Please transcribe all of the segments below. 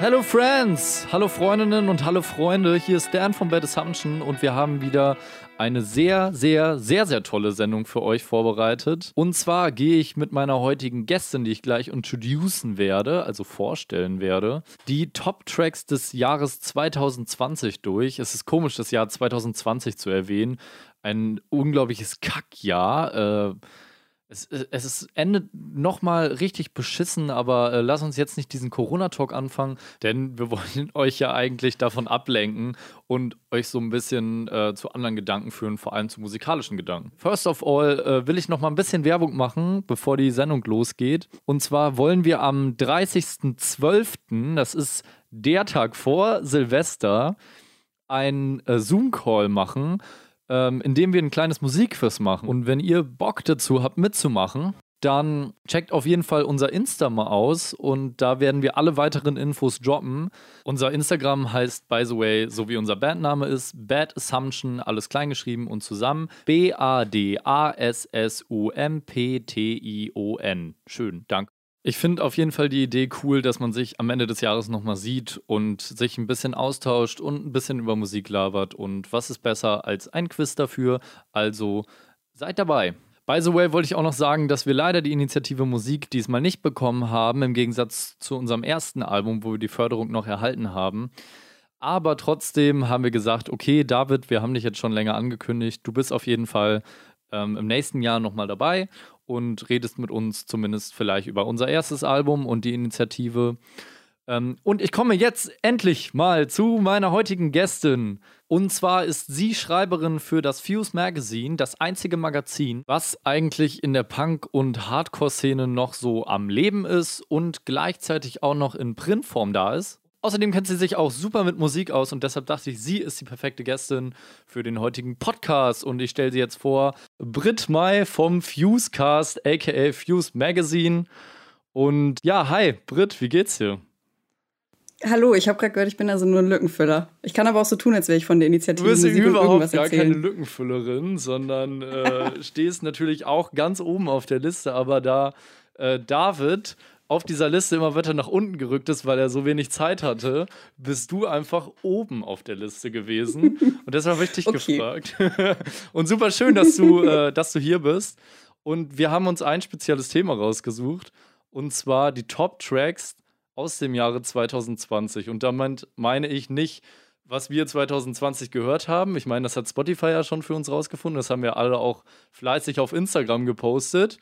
Hello Friends, hallo Freundinnen und hallo Freunde, hier ist Dan von Bad Assumption und wir haben wieder eine sehr, sehr, sehr, sehr tolle Sendung für euch vorbereitet. Und zwar gehe ich mit meiner heutigen Gästin, die ich gleich introducen werde, also vorstellen werde, die Top-Tracks des Jahres 2020 durch. Es ist komisch, das Jahr 2020 zu erwähnen. Ein unglaubliches Kackjahr. Äh, es, äh, es ist, endet nochmal richtig beschissen, aber äh, lass uns jetzt nicht diesen Corona-Talk anfangen, denn wir wollen euch ja eigentlich davon ablenken und euch so ein bisschen äh, zu anderen Gedanken führen, vor allem zu musikalischen Gedanken. First of all äh, will ich noch mal ein bisschen Werbung machen, bevor die Sendung losgeht. Und zwar wollen wir am 30.12., das ist der Tag vor Silvester, einen äh, Zoom-Call machen ähm, indem wir ein kleines Musikquiz machen. Und wenn ihr Bock dazu habt, mitzumachen, dann checkt auf jeden Fall unser Insta mal aus und da werden wir alle weiteren Infos droppen. Unser Instagram heißt, by the way, so wie unser Bandname ist, Bad Assumption, alles kleingeschrieben und zusammen. B-A-D-A-S-S-U-M-P-T-I-O-N. Schön, danke. Ich finde auf jeden Fall die Idee cool, dass man sich am Ende des Jahres nochmal sieht und sich ein bisschen austauscht und ein bisschen über Musik labert. Und was ist besser als ein Quiz dafür? Also seid dabei. By the way, wollte ich auch noch sagen, dass wir leider die Initiative Musik diesmal nicht bekommen haben, im Gegensatz zu unserem ersten Album, wo wir die Förderung noch erhalten haben. Aber trotzdem haben wir gesagt, okay, David, wir haben dich jetzt schon länger angekündigt, du bist auf jeden Fall ähm, im nächsten Jahr nochmal dabei und redest mit uns zumindest vielleicht über unser erstes Album und die Initiative. Ähm, und ich komme jetzt endlich mal zu meiner heutigen Gästin. Und zwar ist sie Schreiberin für das Fuse Magazine, das einzige Magazin, was eigentlich in der Punk- und Hardcore-Szene noch so am Leben ist und gleichzeitig auch noch in Printform da ist. Außerdem kennt sie sich auch super mit Musik aus und deshalb dachte ich, sie ist die perfekte Gästin für den heutigen Podcast. Und ich stelle sie jetzt vor, Brit Mai vom Fusecast, aka Fuse Magazine. Und ja, hi, Brit, wie geht's dir? Hallo, ich habe gerade gehört, ich bin also nur ein Lückenfüller. Ich kann aber auch so tun, als wäre ich von der Initiative Du bist Musik überhaupt gar keine Lückenfüllerin, sondern äh, stehst natürlich auch ganz oben auf der Liste. Aber da äh, David auf dieser Liste immer weiter nach unten gerückt ist, weil er so wenig Zeit hatte, bist du einfach oben auf der Liste gewesen. Und deshalb habe ich dich okay. gefragt. Und super schön, dass du, äh, dass du hier bist. Und wir haben uns ein spezielles Thema rausgesucht. Und zwar die Top-Tracks aus dem Jahre 2020. Und damit meine ich nicht, was wir 2020 gehört haben. Ich meine, das hat Spotify ja schon für uns rausgefunden. Das haben wir alle auch fleißig auf Instagram gepostet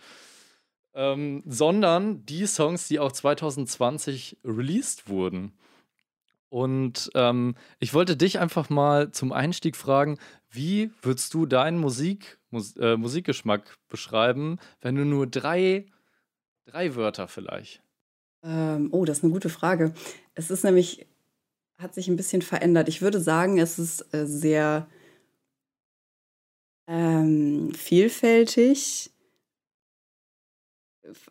ähm, sondern die Songs, die auch 2020 released wurden. Und ähm, ich wollte dich einfach mal zum Einstieg fragen, wie würdest du deinen Musik, Mus äh, Musikgeschmack beschreiben, wenn du nur drei, drei Wörter vielleicht? Ähm, oh, das ist eine gute Frage. Es ist nämlich, hat sich ein bisschen verändert. Ich würde sagen, es ist äh, sehr ähm, vielfältig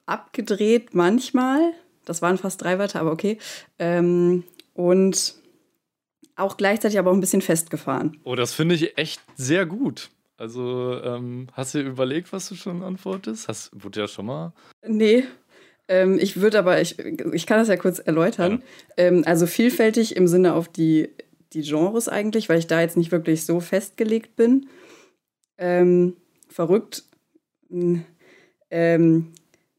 abgedreht manchmal. Das waren fast drei Wörter, aber okay. Ähm, und auch gleichzeitig aber auch ein bisschen festgefahren. Oh, das finde ich echt sehr gut. Also, ähm, hast du überlegt, was du schon antwortest? Hast, wurde ja schon mal? Nee. Ähm, ich würde aber, ich, ich kann das ja kurz erläutern. Ja. Ähm, also vielfältig im Sinne auf die, die Genres eigentlich, weil ich da jetzt nicht wirklich so festgelegt bin. Ähm, verrückt. Ähm,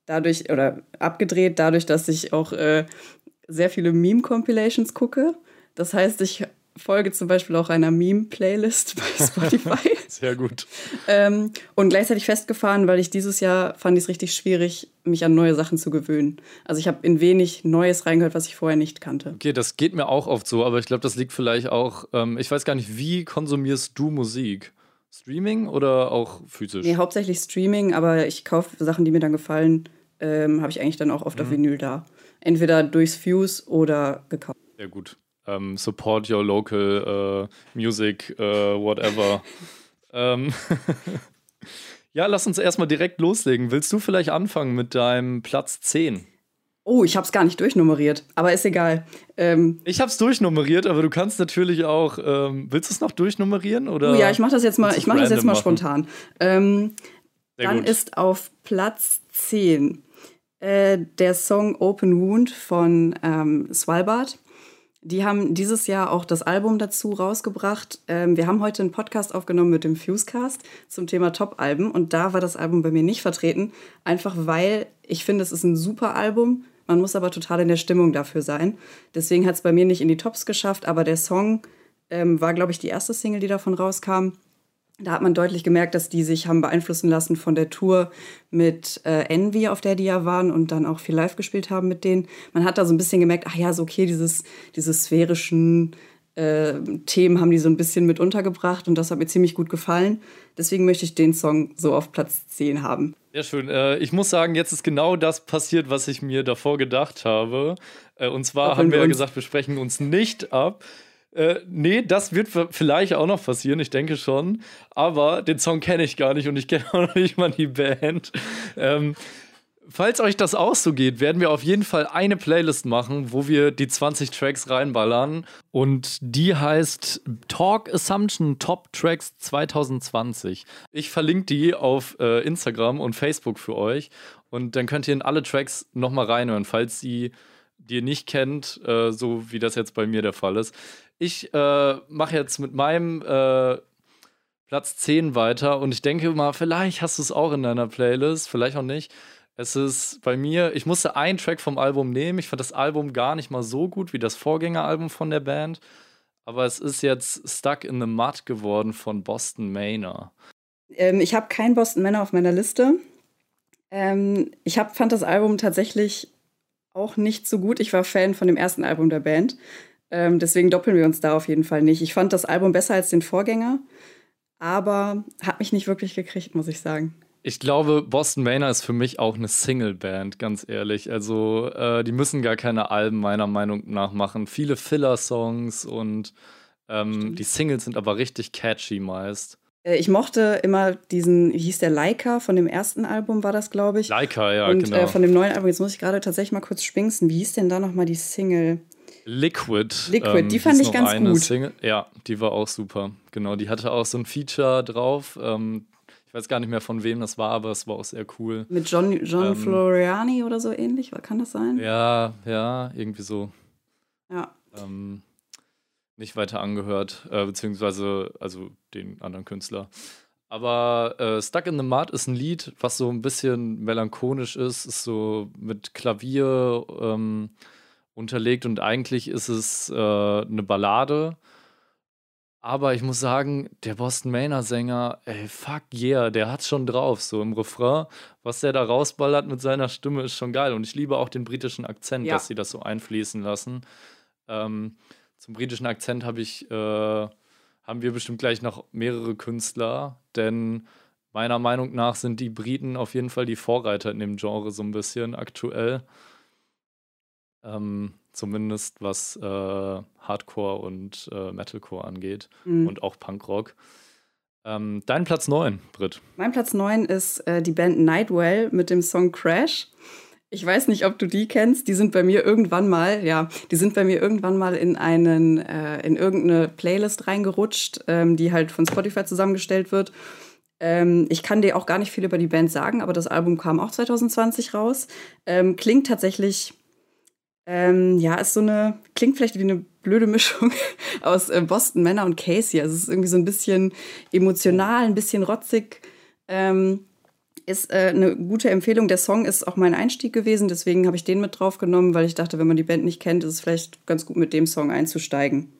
dadurch, oder abgedreht dadurch, dass ich auch äh, sehr viele Meme-Compilations gucke. Das heißt, ich folge zum Beispiel auch einer Meme-Playlist bei Spotify. Sehr gut. ähm, und gleichzeitig festgefahren, weil ich dieses Jahr fand ich es richtig schwierig, mich an neue Sachen zu gewöhnen. Also ich habe in wenig Neues reingehört, was ich vorher nicht kannte. Okay, das geht mir auch oft so, aber ich glaube, das liegt vielleicht auch, ähm, ich weiß gar nicht, wie konsumierst du Musik? Streaming oder auch physisch? Nee, hauptsächlich Streaming, aber ich kaufe Sachen, die mir dann gefallen, ähm, habe ich eigentlich dann auch oft mhm. auf Vinyl da. Entweder durchs Fuse oder gekauft. Sehr gut. Um, ähm, support your local uh, music, uh, whatever. ähm, ja, lass uns erstmal direkt loslegen. Willst du vielleicht anfangen mit deinem Platz 10? Oh, ich habe es gar nicht durchnummeriert, aber ist egal. Ähm, ich habe es durchnummeriert, aber du kannst natürlich auch. Ähm, willst du es noch durchnummerieren oder? Oh ja, ich mache das jetzt mal. Ich mache das jetzt mal machen? spontan. Ähm, dann gut. ist auf Platz 10 äh, der Song Open Wound von ähm, Svalbard. Die haben dieses Jahr auch das Album dazu rausgebracht. Ähm, wir haben heute einen Podcast aufgenommen mit dem Fusecast zum Thema Top-Alben und da war das Album bei mir nicht vertreten, einfach weil ich finde, es ist ein super Album. Man muss aber total in der Stimmung dafür sein. Deswegen hat es bei mir nicht in die Tops geschafft, aber der Song ähm, war, glaube ich, die erste Single, die davon rauskam. Da hat man deutlich gemerkt, dass die sich haben beeinflussen lassen von der Tour mit äh, Envy, auf der die ja waren und dann auch viel live gespielt haben mit denen. Man hat da so ein bisschen gemerkt, ach ja, so okay, dieses, diese sphärischen äh, Themen haben die so ein bisschen mit untergebracht und das hat mir ziemlich gut gefallen. Deswegen möchte ich den Song so auf Platz 10 haben. Sehr schön. Äh, ich muss sagen, jetzt ist genau das passiert, was ich mir davor gedacht habe. Äh, und zwar haben wir ja gesagt, wir sprechen uns nicht ab. Äh, nee, das wird vielleicht auch noch passieren, ich denke schon. Aber den Song kenne ich gar nicht und ich kenne auch noch nicht mal die Band. Ähm, falls euch das auch so geht, werden wir auf jeden Fall eine Playlist machen, wo wir die 20 Tracks reinballern. Und die heißt Talk Assumption Top Tracks 2020. Ich verlinke die auf äh, Instagram und Facebook für euch. Und dann könnt ihr in alle Tracks nochmal reinhören, falls sie die ihr nicht kennt, äh, so wie das jetzt bei mir der Fall ist. Ich äh, mache jetzt mit meinem äh, Platz 10 weiter und ich denke mal, vielleicht hast du es auch in deiner Playlist, vielleicht auch nicht. Es ist bei mir, ich musste einen Track vom Album nehmen. Ich fand das Album gar nicht mal so gut wie das Vorgängeralbum von der Band. Aber es ist jetzt Stuck in the Mud geworden von Boston Manor. Ähm, ich habe kein Boston Manor auf meiner Liste. Ähm, ich hab, fand das Album tatsächlich auch nicht so gut. Ich war Fan von dem ersten Album der Band. Ähm, deswegen doppeln wir uns da auf jeden Fall nicht. Ich fand das Album besser als den Vorgänger, aber hat mich nicht wirklich gekriegt, muss ich sagen. Ich glaube, Boston Manor ist für mich auch eine Single-Band, ganz ehrlich. Also, äh, die müssen gar keine Alben meiner Meinung nach machen. Viele Filler-Songs und ähm, die Singles sind aber richtig catchy meist. Äh, ich mochte immer diesen, wie hieß der, Leica von dem ersten Album war das, glaube ich. Leica, ja, und, genau. Äh, von dem neuen Album, jetzt muss ich gerade tatsächlich mal kurz spinksen. Wie hieß denn da nochmal die Single? Liquid. Liquid, ähm, die fand ich ganz gut. Single. Ja, die war auch super. Genau, die hatte auch so ein Feature drauf. Ähm, ich weiß gar nicht mehr von wem das war, aber es war auch sehr cool. Mit John, John ähm, Floriani oder so ähnlich, kann das sein? Ja, ja, irgendwie so. Ja. Ähm, nicht weiter angehört, äh, beziehungsweise also den anderen Künstler. Aber äh, Stuck in the Mud ist ein Lied, was so ein bisschen melancholisch ist, ist so mit Klavier ähm, unterlegt und eigentlich ist es äh, eine Ballade. Aber ich muss sagen, der Boston Manor Sänger, ey, fuck yeah, der hat's schon drauf. So im Refrain, was der da rausballert mit seiner Stimme, ist schon geil. Und ich liebe auch den britischen Akzent, ja. dass sie das so einfließen lassen. Ähm, zum britischen Akzent habe ich, äh, haben wir bestimmt gleich noch mehrere Künstler, denn meiner Meinung nach sind die Briten auf jeden Fall die Vorreiter in dem Genre so ein bisschen aktuell. Ähm, zumindest was äh, Hardcore und äh, Metalcore angeht mhm. und auch Punkrock. Ähm, dein Platz 9, Britt. Mein Platz 9 ist äh, die Band Nightwell mit dem Song Crash. Ich weiß nicht, ob du die kennst. Die sind bei mir irgendwann mal, ja, die sind bei mir irgendwann mal in einen, äh, in irgendeine Playlist reingerutscht, ähm, die halt von Spotify zusammengestellt wird. Ähm, ich kann dir auch gar nicht viel über die Band sagen, aber das Album kam auch 2020 raus. Ähm, klingt tatsächlich ähm, ja, ist so eine, klingt vielleicht wie eine blöde Mischung aus äh, Boston Männer und Casey. Also es ist irgendwie so ein bisschen emotional, ein bisschen rotzig. Ähm, ist äh, eine gute Empfehlung. Der Song ist auch mein Einstieg gewesen, deswegen habe ich den mit drauf genommen, weil ich dachte, wenn man die Band nicht kennt, ist es vielleicht ganz gut, mit dem Song einzusteigen.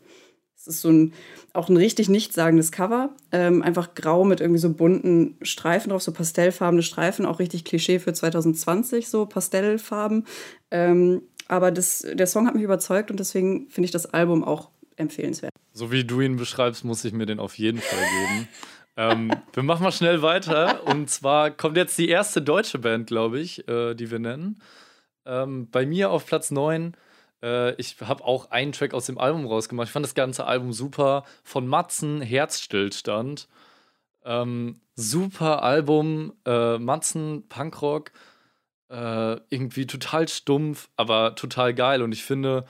Es ist so ein, auch ein richtig nichtssagendes Cover. Ähm, einfach grau mit irgendwie so bunten Streifen drauf, so pastellfarbene Streifen, auch richtig Klischee für 2020, so Pastellfarben. Ähm, aber das, der Song hat mich überzeugt und deswegen finde ich das Album auch empfehlenswert. So wie du ihn beschreibst, muss ich mir den auf jeden Fall geben. ähm, wir machen mal schnell weiter. Und zwar kommt jetzt die erste deutsche Band, glaube ich, äh, die wir nennen. Ähm, bei mir auf Platz 9. Äh, ich habe auch einen Track aus dem Album rausgemacht. Ich fand das ganze Album super. Von Matzen, Herzstillstand. Ähm, super Album. Äh, Matzen, Punkrock äh, irgendwie total stumpf, aber total geil. Und ich finde,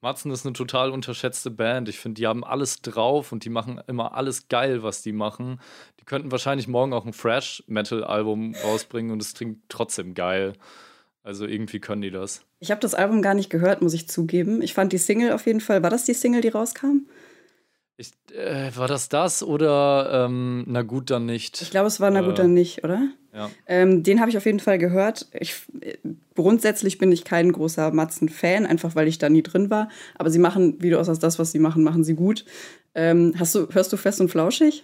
Matzen ist eine total unterschätzte Band. Ich finde, die haben alles drauf und die machen immer alles geil, was die machen. Die könnten wahrscheinlich morgen auch ein Fresh-Metal-Album rausbringen und es klingt trotzdem geil. Also irgendwie können die das. Ich habe das Album gar nicht gehört, muss ich zugeben. Ich fand die Single auf jeden Fall. War das die Single, die rauskam? Ich, äh, war das das oder ähm, na gut dann nicht? Ich glaube, es war na gut äh, dann nicht, oder? Ja. Ähm, den habe ich auf jeden Fall gehört. Ich, grundsätzlich bin ich kein großer Matzen-Fan, einfach weil ich da nie drin war. Aber sie machen, wie du aus das, was sie machen, machen sie gut. Ähm, hast du, hörst du fest und flauschig?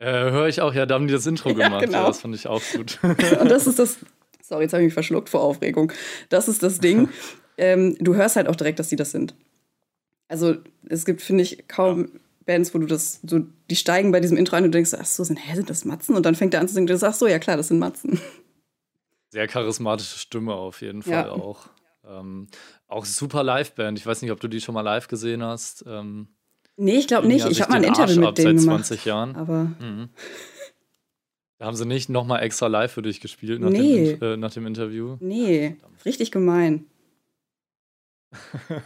Äh, Höre ich auch, ja, da haben die das Intro ja, gemacht. Genau. Ja, das fand ich auch gut. und das ist das. Sorry, jetzt habe ich mich verschluckt vor Aufregung. Das ist das Ding. ähm, du hörst halt auch direkt, dass die das sind. Also es gibt, finde ich, kaum ja. Bands, wo du das, so, die steigen bei diesem Intro ein und du denkst, ach so, sind, hä, sind das Matzen? Und dann fängt er an zu singen, du sagst so, ja klar, das sind Matzen. Sehr charismatische Stimme auf jeden Fall ja. auch. Ähm, auch super Liveband. Ich weiß nicht, ob du die schon mal live gesehen hast. Ähm, nee, ich glaube nicht. Ich habe mal ein Interview mit denen seit gemacht. 20 Jahren. Aber mhm. Da haben sie nicht nochmal extra live für dich gespielt nach, nee. dem, äh, nach dem Interview? Nee, richtig gemein.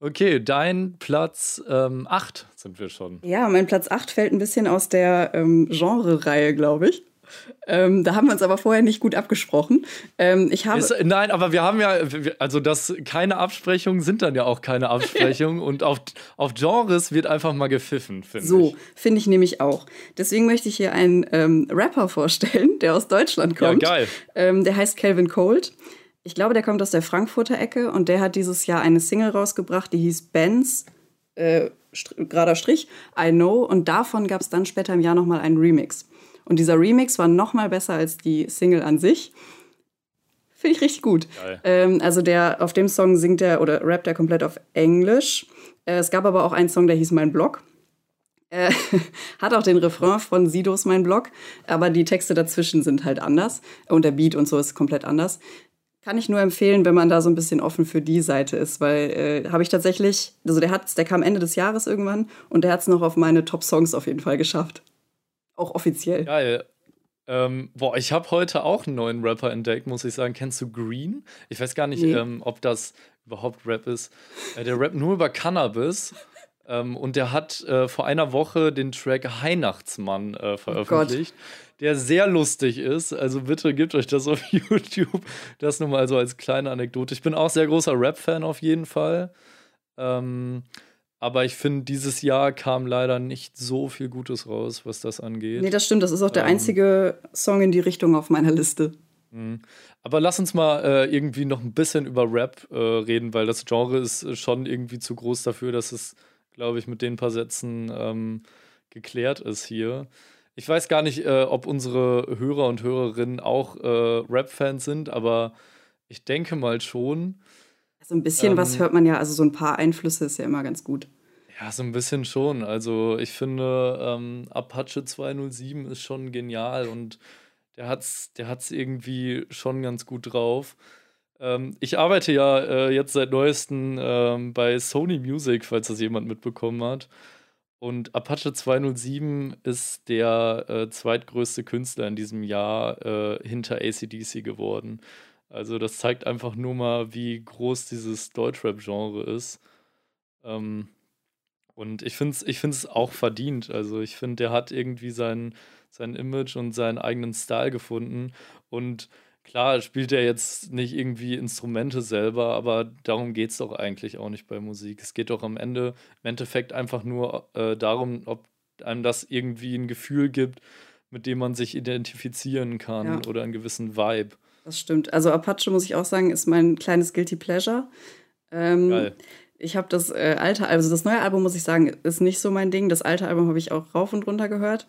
Okay, dein Platz 8 ähm, sind wir schon. Ja, mein Platz 8 fällt ein bisschen aus der ähm, Genre-Reihe, glaube ich. Ähm, da haben wir uns aber vorher nicht gut abgesprochen. Ähm, ich habe Ist, nein, aber wir haben ja, also das keine Absprechungen sind dann ja auch keine Absprechungen und auf, auf Genres wird einfach mal gepfiffen, finde so, ich. So, finde ich nämlich auch. Deswegen möchte ich hier einen ähm, Rapper vorstellen, der aus Deutschland kommt. Ja, geil. Ähm, der heißt Calvin Cold. Ich glaube, der kommt aus der Frankfurter Ecke und der hat dieses Jahr eine Single rausgebracht, die hieß Benz, äh, gerader Strich, I Know. Und davon gab es dann später im Jahr nochmal einen Remix. Und dieser Remix war nochmal besser als die Single an sich. Finde ich richtig gut. Ähm, also der auf dem Song singt er oder rappt er komplett auf Englisch. Äh, es gab aber auch einen Song, der hieß Mein Blog. Äh, hat auch den Refrain von Sidos Mein Blog, aber die Texte dazwischen sind halt anders und der Beat und so ist komplett anders. Kann ich nur empfehlen, wenn man da so ein bisschen offen für die Seite ist, weil äh, habe ich tatsächlich, also der hat's, der kam Ende des Jahres irgendwann und der hat es noch auf meine Top-Songs auf jeden Fall geschafft. Auch offiziell. Geil. Ähm, boah, ich habe heute auch einen neuen Rapper entdeckt, muss ich sagen. Kennst du Green? Ich weiß gar nicht, nee. ähm, ob das überhaupt Rap ist. Äh, der rappt nur über Cannabis. Ähm, und der hat äh, vor einer Woche den Track Weihnachtsmann äh, veröffentlicht. Oh der sehr lustig ist. Also bitte gebt euch das auf YouTube. Das nur mal so als kleine Anekdote. Ich bin auch sehr großer Rap-Fan auf jeden Fall. Ähm, aber ich finde, dieses Jahr kam leider nicht so viel Gutes raus, was das angeht. Nee, das stimmt. Das ist auch der ähm, einzige Song in die Richtung auf meiner Liste. Mhm. Aber lass uns mal äh, irgendwie noch ein bisschen über Rap äh, reden, weil das Genre ist schon irgendwie zu groß dafür, dass es, glaube ich, mit den paar Sätzen ähm, geklärt ist hier. Ich weiß gar nicht, äh, ob unsere Hörer und Hörerinnen auch äh, Rap-Fans sind, aber ich denke mal schon. So ein bisschen ähm, was hört man ja, also so ein paar Einflüsse ist ja immer ganz gut. Ja, so ein bisschen schon. Also ich finde, ähm, Apache 207 ist schon genial und der hat's, der hat's irgendwie schon ganz gut drauf. Ähm, ich arbeite ja äh, jetzt seit neuestem ähm, bei Sony Music, falls das jemand mitbekommen hat. Und Apache 207 ist der äh, zweitgrößte Künstler in diesem Jahr äh, hinter ACDC geworden. Also das zeigt einfach nur mal, wie groß dieses Deutschrap-Genre ist. Ähm, und ich finde es ich find's auch verdient. Also ich finde, der hat irgendwie sein, sein Image und seinen eigenen Style gefunden. Und klar spielt er jetzt nicht irgendwie Instrumente selber, aber darum geht es doch eigentlich auch nicht bei Musik. Es geht doch am Ende im Endeffekt einfach nur äh, darum, ob einem das irgendwie ein Gefühl gibt, mit dem man sich identifizieren kann ja. oder einen gewissen Vibe. Das stimmt. Also Apache, muss ich auch sagen, ist mein kleines Guilty Pleasure. Ähm, Geil. Ich habe das äh, alte, also das neue Album, muss ich sagen, ist nicht so mein Ding. Das alte Album habe ich auch rauf und runter gehört.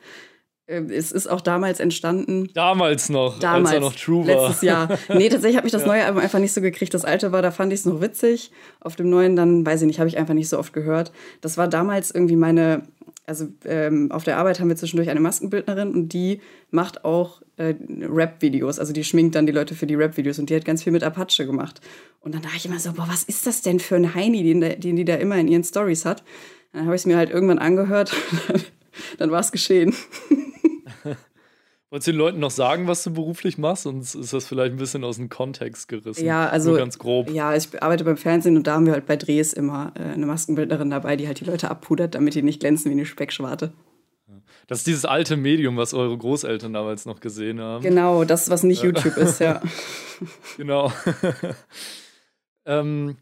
Ähm, es ist auch damals entstanden. Damals noch, damals, als er noch true war. Letztes Jahr. Nee, tatsächlich habe ich das ja. neue Album einfach nicht so gekriegt. Das alte war, da fand ich es noch witzig. Auf dem neuen dann, weiß ich nicht, habe ich einfach nicht so oft gehört. Das war damals irgendwie meine, also ähm, auf der Arbeit haben wir zwischendurch eine Maskenbildnerin und die macht auch äh, Rap-Videos. Also die schminkt dann die Leute für die Rap-Videos und die hat ganz viel mit Apache gemacht. Und dann dachte ich immer so, boah, was ist das denn für ein Heini, den, den die da immer in ihren Stories hat? Dann habe ich es mir halt irgendwann angehört. dann war es geschehen. Wolltest du den Leuten noch sagen, was du beruflich machst? Sonst ist das vielleicht ein bisschen aus dem Kontext gerissen. Ja, also. Nur ganz grob. Ja, ich arbeite beim Fernsehen und da haben wir halt bei Drehs immer äh, eine Maskenbildnerin dabei, die halt die Leute abpudert, damit die nicht glänzen wie eine Speckschwarte. Das ist dieses alte Medium, was eure Großeltern damals noch gesehen haben. Genau, das, was nicht YouTube ist, ja. Genau. ähm,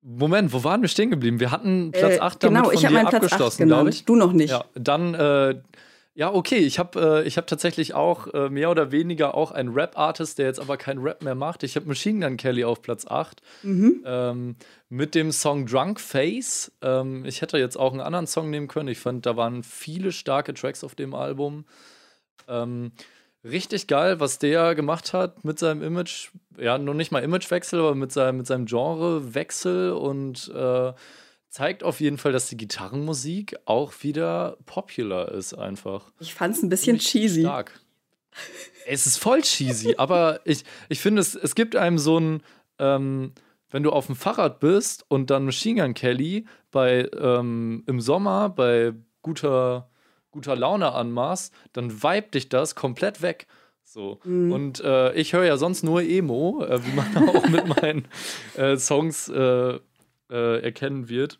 Moment, wo waren wir stehen geblieben? Wir hatten Platz 8 äh, genau, damit von ich dir meinen abgeschlossen, glaube ich. Du noch nicht. Ja, dann, äh, ja, okay, ich habe äh, hab tatsächlich auch äh, mehr oder weniger auch einen Rap-Artist, der jetzt aber keinen Rap mehr macht. Ich habe Machine Gun Kelly auf Platz 8 Mhm. ähm, mit dem Song Drunk Face. Ähm, ich hätte jetzt auch einen anderen Song nehmen können. Ich fand, da waren viele starke Tracks auf dem Album. Ähm, richtig geil, was der gemacht hat mit seinem Image. Ja, nur nicht mal Imagewechsel, aber mit seinem, mit seinem Genrewechsel und äh, zeigt auf jeden Fall, dass die Gitarrenmusik auch wieder popular ist, einfach. Ich fand es ein bisschen cheesy. Stark. Es ist voll cheesy, aber ich, ich finde, es, es gibt einem so ein, ähm, wenn du auf dem Fahrrad bist und dann Machine Gun Kelly bei, ähm, im Sommer bei guter, guter Laune anmachst, dann vibe dich das komplett weg. So. Mhm. Und äh, ich höre ja sonst nur Emo, äh, wie man auch mit meinen äh, Songs äh, erkennen wird.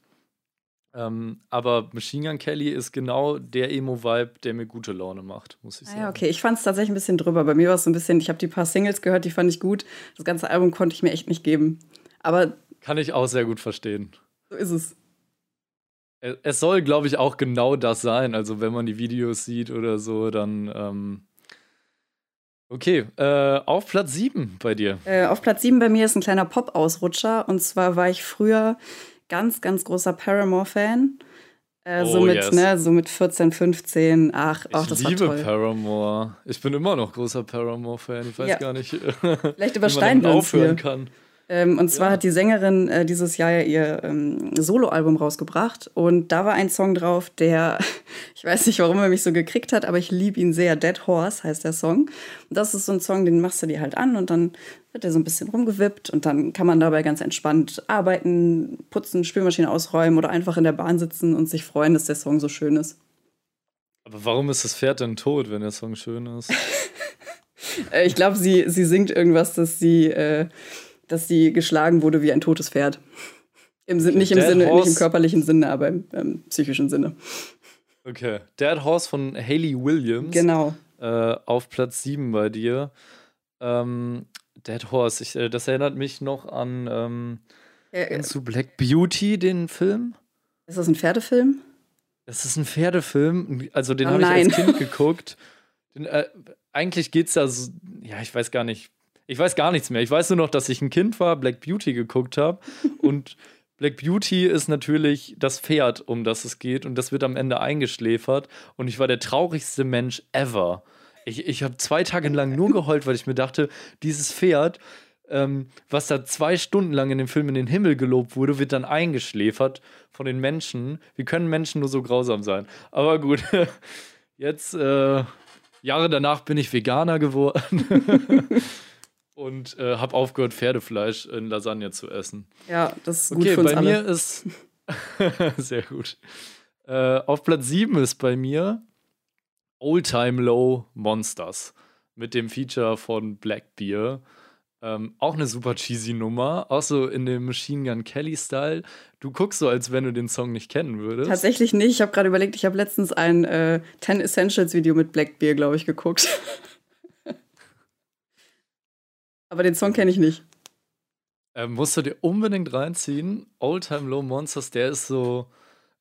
Ähm, aber Machine Gun Kelly ist genau der Emo-Vibe, der mir gute Laune macht, muss ich Ah sagen. ja, okay. Ich fand es tatsächlich ein bisschen drüber. Bei mir war es so ein bisschen, ich habe die paar Singles gehört, die fand ich gut. Das ganze Album konnte ich mir echt nicht geben. Aber Kann ich auch sehr gut verstehen. so ist es. Es- Es soll, glaube ich, auch genau das sein. Also, wenn man die Videos sieht oder so, dann. Ähm okay, äh, auf Platz 7 bei dir. Äh, auf Platz 7 bei mir ist ein kleiner Pop-Ausrutscher. Und zwar war ich früher ganz, ganz großer Paramore-Fan. Äh, Oh, so, mit, yes. ne, so mit 14, 15, ach, ach ich das liebe war toll. Paramore. Ich bin immer noch großer Paramore-Fan. Ich weiß Ja. gar nicht, Vielleicht wie übersteigen man aufhören hier. kann. Ähm, und zwar Ja. hat die Sängerin äh, dieses Jahr ja ihr ähm, Soloalbum rausgebracht und da war ein Song drauf, der, ich weiß nicht, warum er mich so gekriegt hat, aber ich liebe ihn sehr. Dead Horse heißt der Song. Und das ist so ein Song, den machst du dir halt an und dann wird er so ein bisschen rumgewippt und dann kann man dabei ganz entspannt arbeiten, putzen, Spülmaschine ausräumen oder einfach in der Bahn sitzen und sich freuen, dass der Song so schön ist. Aber warum ist das Pferd denn tot, wenn der Song schön ist? Äh, ich glaube, sie, sie singt irgendwas, dass sie, äh, dass sie geschlagen wurde wie ein totes Pferd. Im nicht, im Sinne, nicht im körperlichen Sinne, aber im ähm, psychischen Sinne. Okay. Dead Horse von Hayley Williams. Genau. äh, auf Platz 7 bei dir. Ähm, Dead Horse, ich, äh, das erinnert mich noch an ähm, Äh, kennst du Black Beauty, den Film? ist das ein Pferdefilm? Das ist ein Pferdefilm, also den Oh habe ich als Kind geguckt. Den, äh, eigentlich geht's da so, ja, ich weiß gar nicht. Ich weiß gar nichts mehr. Ich weiß nur noch, dass ich ein Kind war, Black Beauty geguckt habe und Black Beauty ist natürlich das Pferd, um das es geht und das wird am Ende eingeschläfert und ich war der traurigste Mensch ever. Ich, ich habe zwei Tage lang nur geheult, weil ich mir dachte, dieses Pferd, ähm, was da zwei Stunden lang in dem Film in den Himmel gelobt wurde, wird dann eingeschläfert von den Menschen. Wie können Menschen nur so grausam sein? Aber gut, jetzt, äh, Jahre danach bin ich Veganer geworden und äh, habe aufgehört, Pferdefleisch in Lasagne zu essen. Ja, das ist gut Okay, für uns bei alle. mir ist. Sehr gut. Äh, auf Platz 7 ist bei mir Old Time Low Monsters mit dem Feature von Blackbeer. Ähm, auch eine super cheesy Nummer, auch so in dem Machine Gun Kelly-Style. Du guckst so, als wenn du den Song nicht kennen würdest. Tatsächlich nicht. Ich habe gerade überlegt, ich habe letztens ein äh, 10 Essentials Video mit Blackbeer, glaube ich, geguckt. Aber den Song kenne ich nicht. Ähm, musst du dir unbedingt reinziehen. Old Time Low Monsters, der ist so,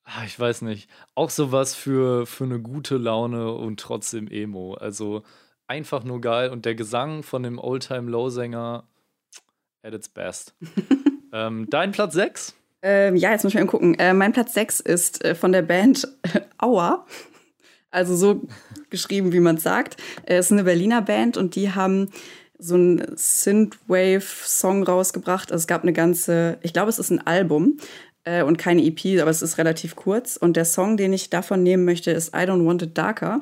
ah, ich weiß nicht, auch sowas für, für eine gute Laune und trotzdem Emo. Also einfach nur geil. Und der Gesang von dem Old Time Low Sänger at its best. ähm, dein Platz 6? Ähm, ja, jetzt muss ich mal gucken. Äh, mein Platz 6 ist äh, von der Band Aua. Also so geschrieben, wie man es sagt. Äh, Es ist eine Berliner Band und die haben so einen Synthwave-Song rausgebracht. Also es gab eine ganze, ich glaube, es ist ein Album äh, und keine EP, aber es ist relativ kurz. Und der Song, den ich davon nehmen möchte, ist I Don't Want It Darker.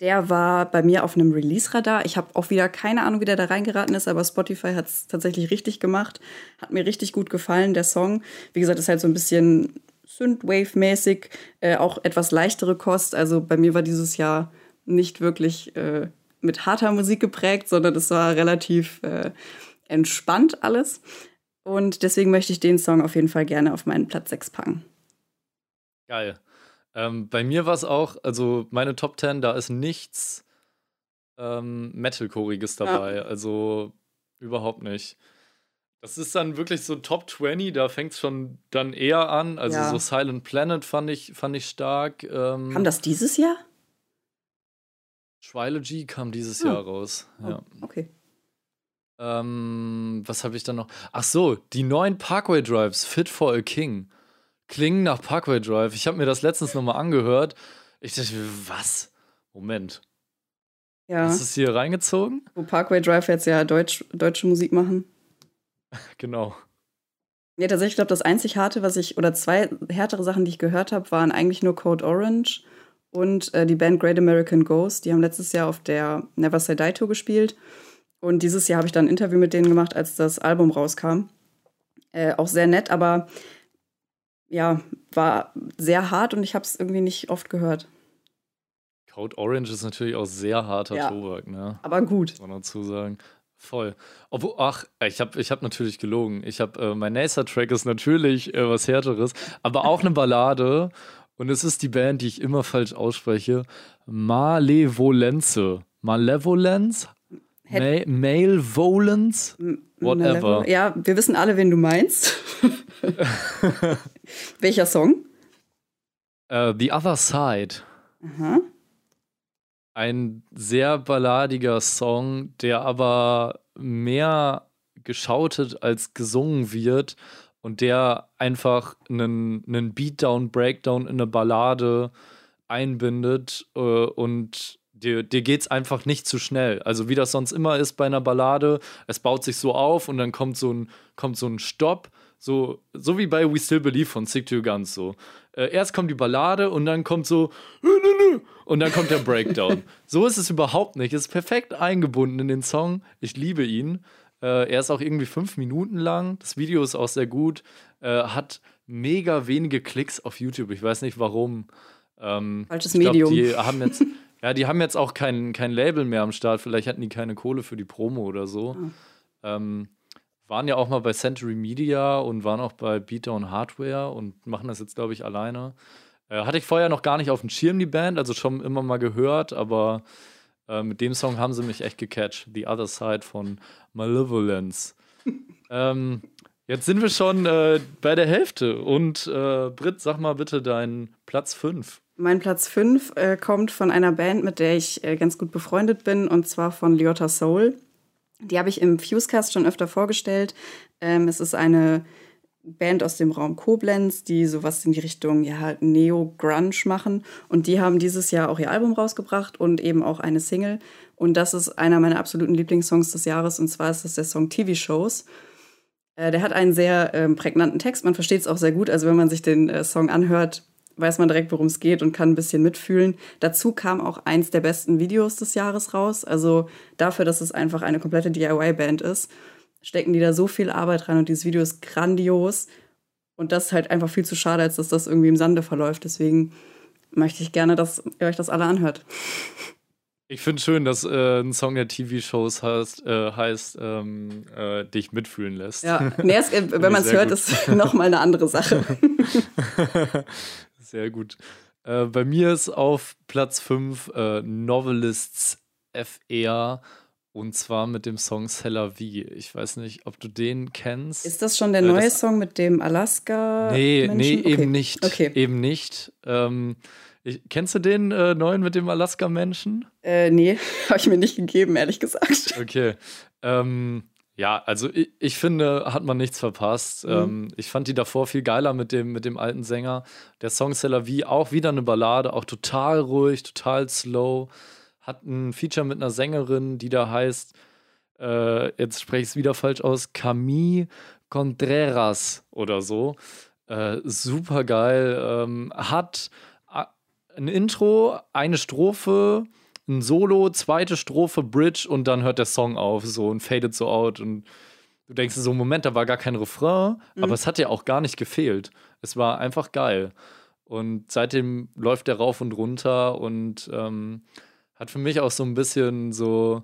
Der war bei mir auf einem Release-Radar. Ich habe auch wieder keine Ahnung, wie der da reingeraten ist, aber Spotify hat es tatsächlich richtig gemacht. Hat mir richtig gut gefallen, der Song. Wie gesagt, ist halt so ein bisschen Synthwave-mäßig, äh, auch etwas leichtere Kost. Also bei mir war dieses Jahr nicht wirklich äh, mit harter Musik geprägt, sondern es war relativ äh, entspannt alles. Und deswegen möchte ich den Song auf jeden Fall gerne auf meinen Platz 6 packen. Geil. Ähm, bei mir war es auch, also meine Top 10, da ist nichts ähm, Metal-Choriges dabei. Ja. Also überhaupt nicht. Das ist dann wirklich so Top 20, da fängt es schon dann eher an. Also ja. so Silent Planet fand ich, fand ich stark. Ähm, kam das dieses Jahr? Trilogy kam dieses oh. Jahr raus. Oh, ja. Okay. Ähm, was habe ich dann noch? Ach so, die neuen Parkway Drives, Fit for a King, klingen nach Parkway Drive. Ich habe mir das letztens nochmal angehört. Ich dachte, was? Moment. Ja. Hast du es hier reingezogen? Wo Parkway Drive jetzt ja Deutsch, deutsche Musik machen. genau. Ja, tatsächlich, ich glaube, das einzig harte, was ich, oder zwei härtere Sachen, die ich gehört habe, waren eigentlich nur Code Orange und äh, die Band Great American Ghost. Die haben letztes Jahr auf der Never Say Die Tour gespielt. Und dieses Jahr habe ich dann ein Interview mit denen gemacht, als das Album rauskam. Äh, auch sehr nett, aber ja, war sehr hart und ich habe es irgendwie nicht oft gehört. Code Orange ist natürlich auch sehr harter ja, Tobak, ne? Aber gut. Muss man dazu sagen. Voll. Obwohl, ach, ich habe ich hab natürlich gelogen. Ich habe, äh, mein NASA-Track ist natürlich äh, was Härteres, aber auch eine Ballade. Und es ist die Band, die ich immer falsch ausspreche. Malevolenze. Malevolence? Ma Malevolence? Whatever. Ja, wir wissen alle, wen du meinst. Welcher Song? Uh, The Other Side. Aha ein sehr balladiger Song, der aber mehr geschautet als gesungen wird und der einfach einen, einen Beatdown, Breakdown in eine Ballade einbindet äh, und dir, dir geht es einfach nicht zu schnell. Also wie das sonst immer ist bei einer Ballade, es baut sich so auf und dann kommt so ein, kommt so ein Stopp, so, so wie bei We Still Believe von Sick to Guns so äh, erst kommt die Ballade und dann kommt so und dann kommt der Breakdown. so ist es überhaupt nicht. Es ist perfekt eingebunden in den Song. Ich liebe ihn. Äh, er ist auch irgendwie fünf Minuten lang. Das Video ist auch sehr gut. Äh, hat mega wenige Klicks auf YouTube. Ich weiß nicht warum. Ähm, Falsches glaub, Medium. Die haben jetzt, ja, die haben jetzt auch kein, kein Label mehr am Start. Vielleicht hatten die keine Kohle für die Promo oder so. Ah. Ähm, waren ja auch mal bei Century Media und waren auch bei Beatdown Hardware und machen das jetzt, glaube ich, alleine. Äh, hatte ich vorher noch gar nicht auf dem Schirm, die Band, also schon immer mal gehört, aber äh, mit dem Song haben sie mich echt gecatcht. The Other Side von Malevolence. ähm, jetzt sind wir schon äh, bei der Hälfte und äh, Britt, sag mal bitte deinen Platz 5. Mein Platz 5 äh, kommt von einer Band, mit der ich äh, ganz gut befreundet bin, und zwar von Lyotta Soul. Die habe ich im Fusecast schon öfter vorgestellt. Ähm, es ist eine Band aus dem Raum Koblenz, die sowas in die Richtung ja, Neo-Grunge machen. Und die haben dieses Jahr auch ihr Album rausgebracht und eben auch eine Single. Und das ist einer meiner absoluten Lieblingssongs des Jahres. Und zwar ist das der Song TV-Shows. Äh, der hat einen sehr ähm, prägnanten Text. Man versteht es auch sehr gut. Also wenn man sich den äh, Song anhört, weiß man direkt, worum es geht und kann ein bisschen mitfühlen. Dazu kam auch eins der besten Videos des Jahres raus. Also dafür, dass es einfach eine komplette DIY-Band ist, stecken die da so viel Arbeit rein und dieses Video ist grandios. Und das ist halt einfach viel zu schade, als dass das irgendwie im Sande verläuft. Deswegen möchte ich gerne, dass ihr euch das alle anhört. Ich finde schön, dass äh, ein Song der TV-Shows heißt, äh, heißt ähm, äh, dich mitfühlen lässt. Ja, nee, es, äh, wenn man es hört, gut. ist nochmal eine andere Sache. Sehr gut. Äh, bei mir ist auf Platz 5 äh, Novelists FR und zwar mit dem Song Cella V. Ich weiß nicht, ob du den kennst. Ist das schon der äh, neue Song mit dem Alaska? Nee, Menschen? nee, okay. eben nicht. Okay. Eben nicht. Ähm, ich, kennst du den äh, neuen mit dem Alaska-Menschen? Äh, nee, habe ich mir nicht gegeben, ehrlich gesagt. Okay. Ähm, ja, also ich, ich, finde, hat man nichts verpasst. Mhm. Ähm, ich fand die davor viel geiler mit dem, mit dem alten Sänger. Der Song Seller wie auch wieder eine Ballade, auch total ruhig, total slow. Hat ein Feature mit einer Sängerin, die da heißt, äh, jetzt spreche ich es wieder falsch aus, Camille Contreras oder so. Äh, super geil. Ähm, hat äh, ein Intro, eine Strophe, ein Solo, zweite Strophe, Bridge und dann hört der Song auf so und fadet so out und du denkst so, Moment, da war gar kein Refrain, mhm. aber es hat ja auch gar nicht gefehlt. Es war einfach geil. Und seitdem läuft der rauf und runter und ähm, hat für mich auch so ein bisschen so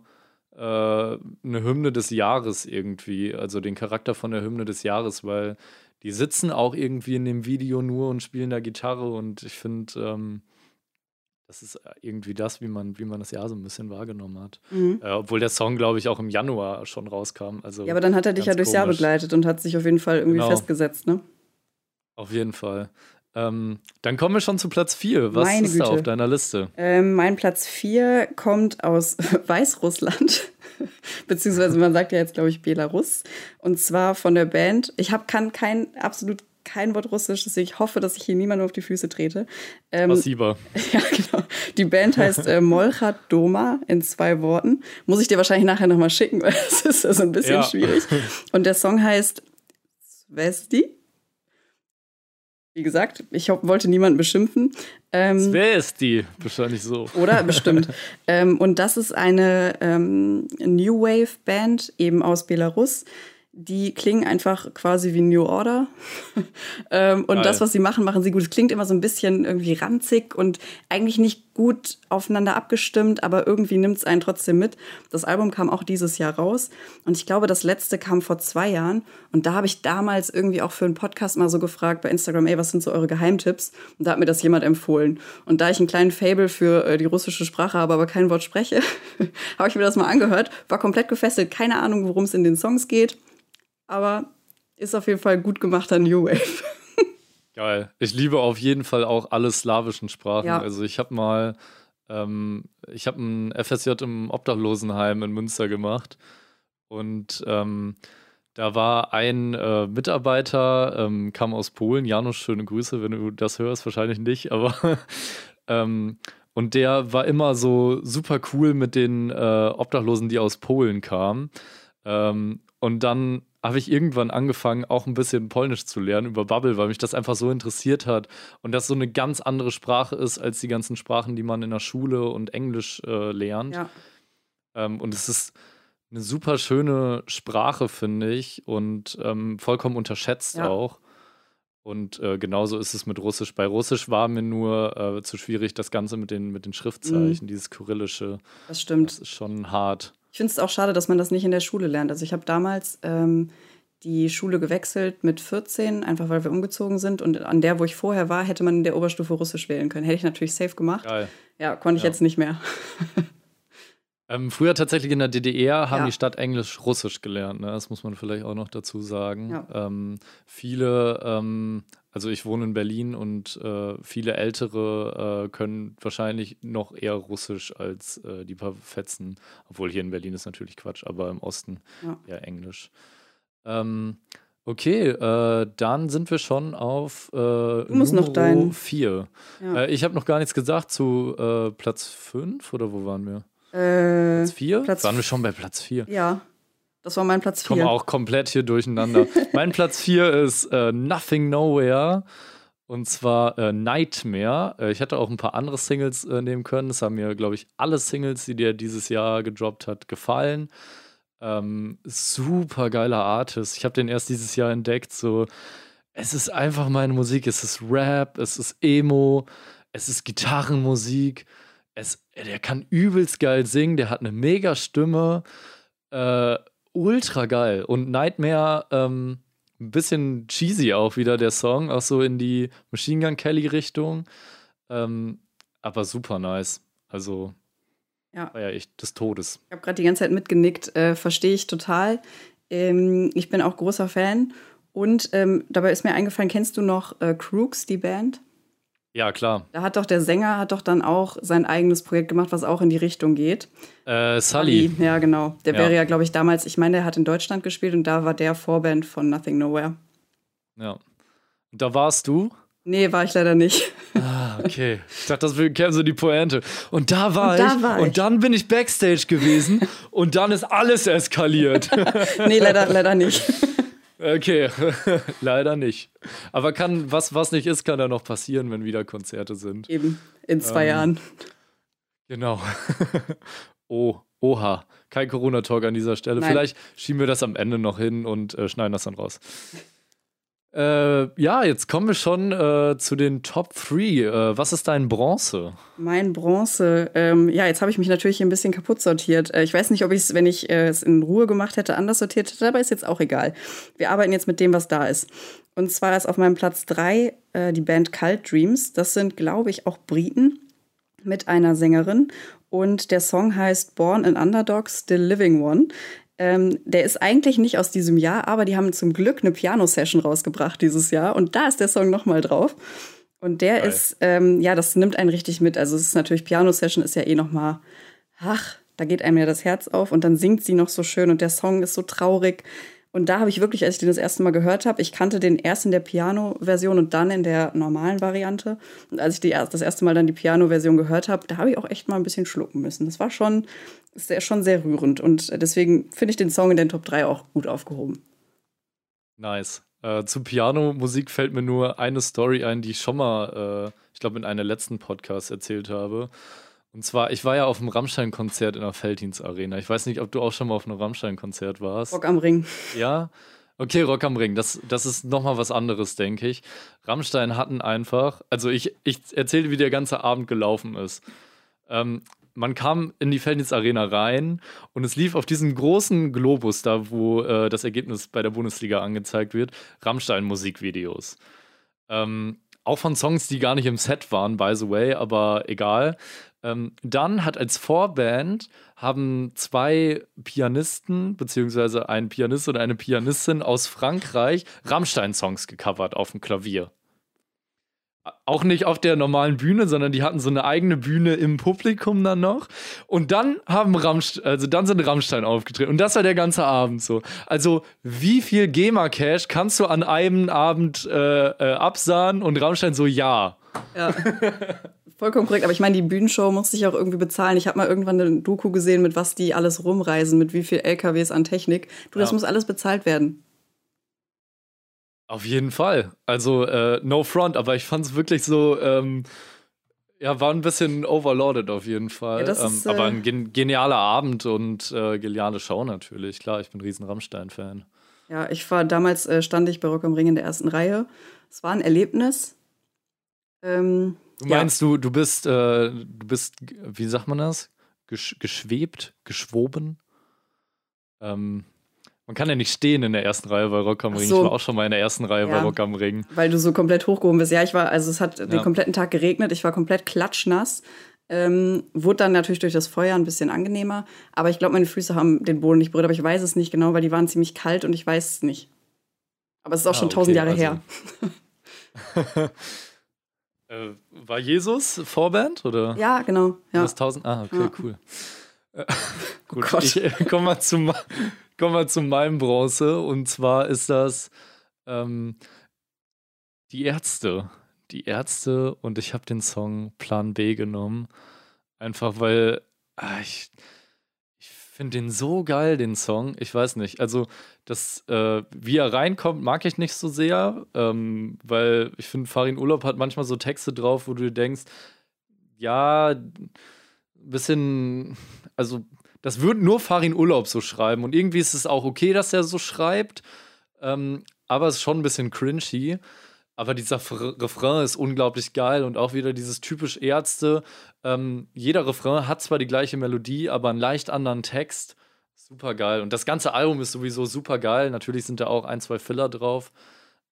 äh, eine Hymne des Jahres irgendwie, also den Charakter von der Hymne des Jahres, weil die sitzen auch irgendwie in dem Video nur und spielen da Gitarre und ich finde, ähm, das ist irgendwie das, wie man, wie man das Jahr so ein bisschen wahrgenommen hat. Mhm. Äh, obwohl der Song, glaube ich, auch im Januar schon rauskam. Also ja, aber dann hat er dich ja durchs komisch. Jahr begleitet und hat sich auf jeden Fall irgendwie genau. festgesetzt, ne? Auf jeden Fall. Ähm, dann kommen wir schon zu Platz 4. Was Meine ist Güte. da auf deiner Liste? Ähm, mein Platz 4 kommt aus Weißrussland, beziehungsweise man sagt ja jetzt, glaube ich, Belarus. Und zwar von der Band. Ich hab, kann kein absolut kein Wort Russisch, deswegen ich hoffe, dass ich hier niemanden auf die Füße trete. Ähm, Passiver. Ja, genau. Die Band heißt äh, Molchat Doma in zwei Worten. Muss ich dir wahrscheinlich nachher nochmal schicken, weil das ist also ein bisschen ja. schwierig. Und der Song heißt Svesti. Wie gesagt, ich wollte niemanden beschimpfen. Ähm, Svesti, wahrscheinlich so. Oder bestimmt. ähm, und das ist eine ähm, New Wave Band, eben aus Belarus die klingen einfach quasi wie New Order. ähm, und Geil. das, was sie machen, machen sie gut. Es klingt immer so ein bisschen irgendwie ranzig und eigentlich nicht gut aufeinander abgestimmt, aber irgendwie nimmt es einen trotzdem mit. Das Album kam auch dieses Jahr raus und ich glaube, das letzte kam vor zwei Jahren. Und da habe ich damals irgendwie auch für einen Podcast mal so gefragt bei Instagram, ey, was sind so eure Geheimtipps? Und da hat mir das jemand empfohlen. Und da ich einen kleinen Fable für äh, die russische Sprache habe, aber kein Wort spreche, habe ich mir das mal angehört, war komplett gefesselt, keine Ahnung, worum es in den Songs geht aber ist auf jeden Fall gut gemachter New Wave. Geil. Ich liebe auf jeden Fall auch alle slawischen Sprachen. Ja. Also ich habe mal, ähm, ich habe ein FSJ im Obdachlosenheim in Münster gemacht und ähm, da war ein äh, Mitarbeiter, ähm, kam aus Polen, Janusz, schöne Grüße, wenn du das hörst, wahrscheinlich nicht, aber ähm, und der war immer so super cool mit den äh, Obdachlosen, die aus Polen kamen. Ähm, und dann habe ich irgendwann angefangen, auch ein bisschen Polnisch zu lernen über Bubble, weil mich das einfach so interessiert hat und das so eine ganz andere Sprache ist als die ganzen Sprachen, die man in der Schule und Englisch äh, lernt. Ja. Ähm, und es ist eine super schöne Sprache, finde ich, und ähm, vollkommen unterschätzt ja. auch. Und äh, genauso ist es mit Russisch. Bei Russisch war mir nur äh, zu schwierig, das Ganze mit den, mit den Schriftzeichen, mhm. dieses Kyrillische. Das stimmt. Das ist schon hart. Ich finde es auch schade, dass man das nicht in der Schule lernt. Also ich habe damals ähm, die Schule gewechselt mit 14, einfach weil wir umgezogen sind. Und an der, wo ich vorher war, hätte man in der Oberstufe Russisch wählen können. Hätte ich natürlich safe gemacht. Geil. Ja, konnte ich ja. jetzt nicht mehr. ähm, früher tatsächlich in der DDR haben ja. die Stadt Englisch Russisch gelernt. Ne? Das muss man vielleicht auch noch dazu sagen. Ja. Ähm, viele ähm, also ich wohne in Berlin und äh, viele Ältere äh, können wahrscheinlich noch eher Russisch als äh, die paar Fetzen. Obwohl hier in Berlin ist natürlich Quatsch, aber im Osten ja. eher Englisch. Ähm, okay, äh, dann sind wir schon auf äh, du musst Numero noch dein 4. Ja. Äh, ich habe noch gar nichts gesagt zu Platz 5 oder wo waren wir? Platz 4? Waren wir schon bei Platz 4? Ja. Das war mein Platz 4. Ich komme auch komplett hier durcheinander. mein Platz 4 ist äh, Nothing Nowhere. Und zwar äh, Nightmare. Äh, ich hätte auch ein paar andere Singles äh, nehmen können. Es haben mir, glaube ich, alle Singles, die der dieses Jahr gedroppt hat, gefallen. Ähm, super geiler Artist. Ich habe den erst dieses Jahr entdeckt. So, es ist einfach meine Musik. Es ist Rap, es ist Emo, es ist Gitarrenmusik. Es, der kann übelst geil singen. Der hat eine mega Stimme. Äh, ultra geil. Und Nightmare, ähm, ein bisschen cheesy auch wieder der Song, auch so in die Machine Gun Kelly Richtung. Ähm, aber super nice. Also ja. war ja echt des Todes. Ich habe gerade die ganze Zeit mitgenickt, äh, verstehe ich total. Ähm, ich bin auch großer Fan. Und ähm, dabei ist mir eingefallen, kennst du noch äh, Crooks, die Band? Ja, klar. Da hat doch der Sänger hat doch dann auch sein eigenes Projekt gemacht, was auch in die Richtung geht. Äh, Sully. Sully. Ja, genau. Der ja. wäre ja, glaube ich, damals, ich meine, der hat in Deutschland gespielt und da war der Vorband von Nothing Nowhere. Ja. Und da warst du? Nee, war ich leider nicht. Ah, okay. Ich dachte, das wäre so die Pointe. Und da war und ich. Da war und dann bin ich Backstage gewesen und dann ist alles eskaliert. nee, leider, leider nicht. Okay, leider nicht. Aber kann, was, was nicht ist, kann da noch passieren, wenn wieder Konzerte sind. Eben, in zwei ähm, Jahren. Genau. oh, oha. Kein Corona-Talk an dieser Stelle. Nein. Vielleicht schieben wir das am Ende noch hin und äh, schneiden das dann raus. Äh, ja, jetzt kommen wir schon äh, zu den Top 3. Äh, was ist dein Bronze? Mein Bronze, ähm, ja, jetzt habe ich mich natürlich ein bisschen kaputt sortiert. Äh, ich weiß nicht, ob ich es, wenn ich äh, es in Ruhe gemacht hätte, anders sortiert hätte, aber ist jetzt auch egal. Wir arbeiten jetzt mit dem, was da ist. Und zwar ist auf meinem Platz 3 äh, die Band Cult Dreams. Das sind, glaube ich, auch Briten mit einer Sängerin. Und der Song heißt Born in Underdogs, Still Living One. Ähm, der ist eigentlich nicht aus diesem Jahr, aber die haben zum Glück eine Piano-Session rausgebracht dieses Jahr und da ist der Song nochmal drauf. Und der Geil. ist, ähm, ja, das nimmt einen richtig mit. Also es ist natürlich, Piano-Session ist ja eh nochmal, ach, da geht einem ja das Herz auf und dann singt sie noch so schön und der Song ist so traurig. Und da habe ich wirklich, als ich den das erste Mal gehört habe, ich kannte den erst in der Piano-Version und dann in der normalen Variante. Und als ich die, das erste Mal dann die Piano-Version gehört habe, da habe ich auch echt mal ein bisschen schlucken müssen. Das war schon, sehr, schon sehr rührend. Und deswegen finde ich den Song in den Top 3 auch gut aufgehoben. Nice. Äh, zu Piano-Musik fällt mir nur eine Story ein, die ich schon mal, äh, ich glaube, in einem letzten Podcast erzählt habe. Und zwar, ich war ja auf einem Rammstein-Konzert in der Felddienst-Arena. Ich weiß nicht, ob du auch schon mal auf einem Rammstein-Konzert warst. Rock am Ring. Ja? Okay, Rock am Ring. Das, das ist nochmal was anderes, denke ich. Rammstein hatten einfach, also ich, ich erzähle, wie der ganze Abend gelaufen ist. Ähm, man kam in die Felddienst-Arena rein und es lief auf diesem großen Globus da, wo äh, das Ergebnis bei der Bundesliga angezeigt wird, Rammstein-Musikvideos. Ähm, auch von Songs, die gar nicht im Set waren, by the way, aber egal. Ähm, dann hat als Vorband haben zwei Pianisten, beziehungsweise ein Pianist und eine Pianistin aus Frankreich Rammstein-Songs gecovert auf dem Klavier. Auch nicht auf der normalen Bühne, sondern die hatten so eine eigene Bühne im Publikum dann noch. Und dann haben Rammstein, also dann sind Rammstein aufgetreten. Und das war der ganze Abend so. Also, wie viel GEMA-Cash kannst du an einem Abend äh, äh, absahen? Und Rammstein so, ja. Ja. Vollkommen korrekt, aber ich meine, die Bühnenshow musste ich auch irgendwie bezahlen. Ich habe mal irgendwann eine Doku gesehen, mit was die alles rumreisen, mit wie viel LKWs an Technik. Du, das muss alles bezahlt werden. Auf jeden Fall. Also, äh, no front, aber ich fand es wirklich so, ähm, ja, war ein bisschen overloaded auf jeden Fall. Ja, ähm, ist, äh, aber ein gen genialer Abend und äh, geniale Show natürlich. Klar, ich bin ein riesen Rammstein-Fan. Ja, ich war damals, äh, stand ich bei Rock am Ring in der ersten Reihe. Es war ein Erlebnis. Ähm, Du meinst, ja. du, du bist, äh, du bist, wie sagt man das? Gesch geschwebt, geschwoben? Ähm, man kann ja nicht stehen in der ersten Reihe bei Rock am Ring. So. Ich war auch schon mal in der ersten Reihe ja, bei Rock am Ring. Weil du so komplett hochgehoben bist. Ja, ich war, also es hat ja. den kompletten Tag geregnet, ich war komplett klatschnass. Ähm, wurde dann natürlich durch das Feuer ein bisschen angenehmer. Aber ich glaube, meine Füße haben den Boden nicht berührt, aber ich weiß es nicht genau, weil die waren ziemlich kalt und ich weiß es nicht. Aber es ist auch ah, schon tausend okay, Jahre also. her. Äh, war Jesus Vorband oder? Ja, genau. Ja. Das 1000? Ah, okay, ja. cool. Äh, gut, oh ich äh, komme mal, zu, komm mal zu meinem Bronze und zwar ist das ähm, die Ärzte. Die Ärzte und ich habe den Song Plan B genommen. Einfach weil ah, ich, finde den so geil, den Song. Ich weiß nicht. Also, das, äh, wie er reinkommt, mag ich nicht so sehr, ähm, weil ich finde, Farin Urlaub hat manchmal so Texte drauf, wo du denkst, ja, bisschen, also, das würde nur Farin Urlaub so schreiben. Und irgendwie ist es auch okay, dass er so schreibt, ähm, aber es ist schon ein bisschen cringy. Aber dieser Refrain ist unglaublich geil und auch wieder dieses typisch Ärzte. Ähm, jeder Refrain hat zwar die gleiche Melodie, aber einen leicht anderen Text. Super geil. Und das ganze Album ist sowieso super geil. Natürlich sind da auch ein, zwei Filler drauf.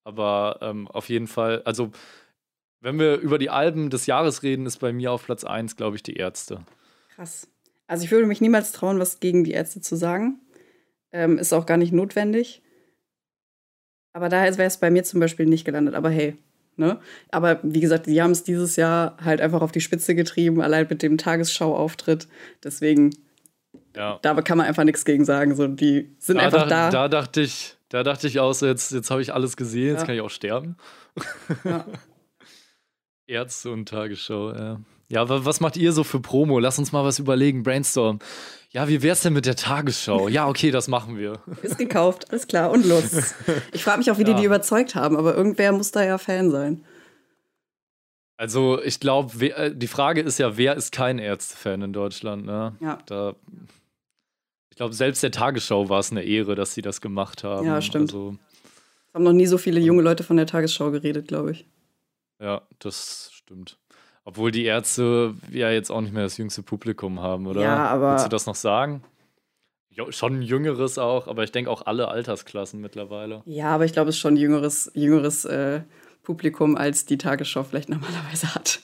Aber ähm, auf jeden Fall, also wenn wir über die Alben des Jahres reden, ist bei mir auf Platz 1, glaube ich, die Ärzte. Krass. Also ich würde mich niemals trauen, was gegen die Ärzte zu sagen. Ähm, ist auch gar nicht notwendig. Aber da wäre es bei mir zum Beispiel nicht gelandet. Aber hey, ne? Aber wie gesagt, die haben es dieses Jahr halt einfach auf die Spitze getrieben, allein mit dem Tagesschau-Auftritt. Deswegen, ja. da kann man einfach nichts gegen sagen. So, die sind da einfach da. Da dachte ich, da dachte ich auch so, jetzt, jetzt habe ich alles gesehen, ja. jetzt kann ich auch sterben. Ja. Ärzte und Tagesschau, ja. Ja, was macht ihr so für Promo? Lass uns mal was überlegen, brainstorm. Ja, wie wär's denn mit der Tagesschau? Ja, okay, das machen wir. Ist gekauft, alles klar und los. Ich frage mich auch, wie ja. die die überzeugt haben, aber irgendwer muss da ja Fan sein. Also, ich glaube, äh, die Frage ist ja, wer ist kein Ärztefan in Deutschland? Ne? Ja. Da, ich glaube, selbst der Tagesschau war es eine Ehre, dass sie das gemacht haben. Ja, stimmt. Also, haben noch nie so viele junge Leute von der Tagesschau geredet, glaube ich. Ja, das stimmt. Obwohl die Ärzte ja jetzt auch nicht mehr das jüngste Publikum haben, oder? Ja, aber. Willst du das noch sagen? Jo, schon jüngeres auch, aber ich denke auch alle Altersklassen mittlerweile. Ja, aber ich glaube, es ist schon ein jüngeres, jüngeres äh, Publikum, als die Tagesschau vielleicht normalerweise hat.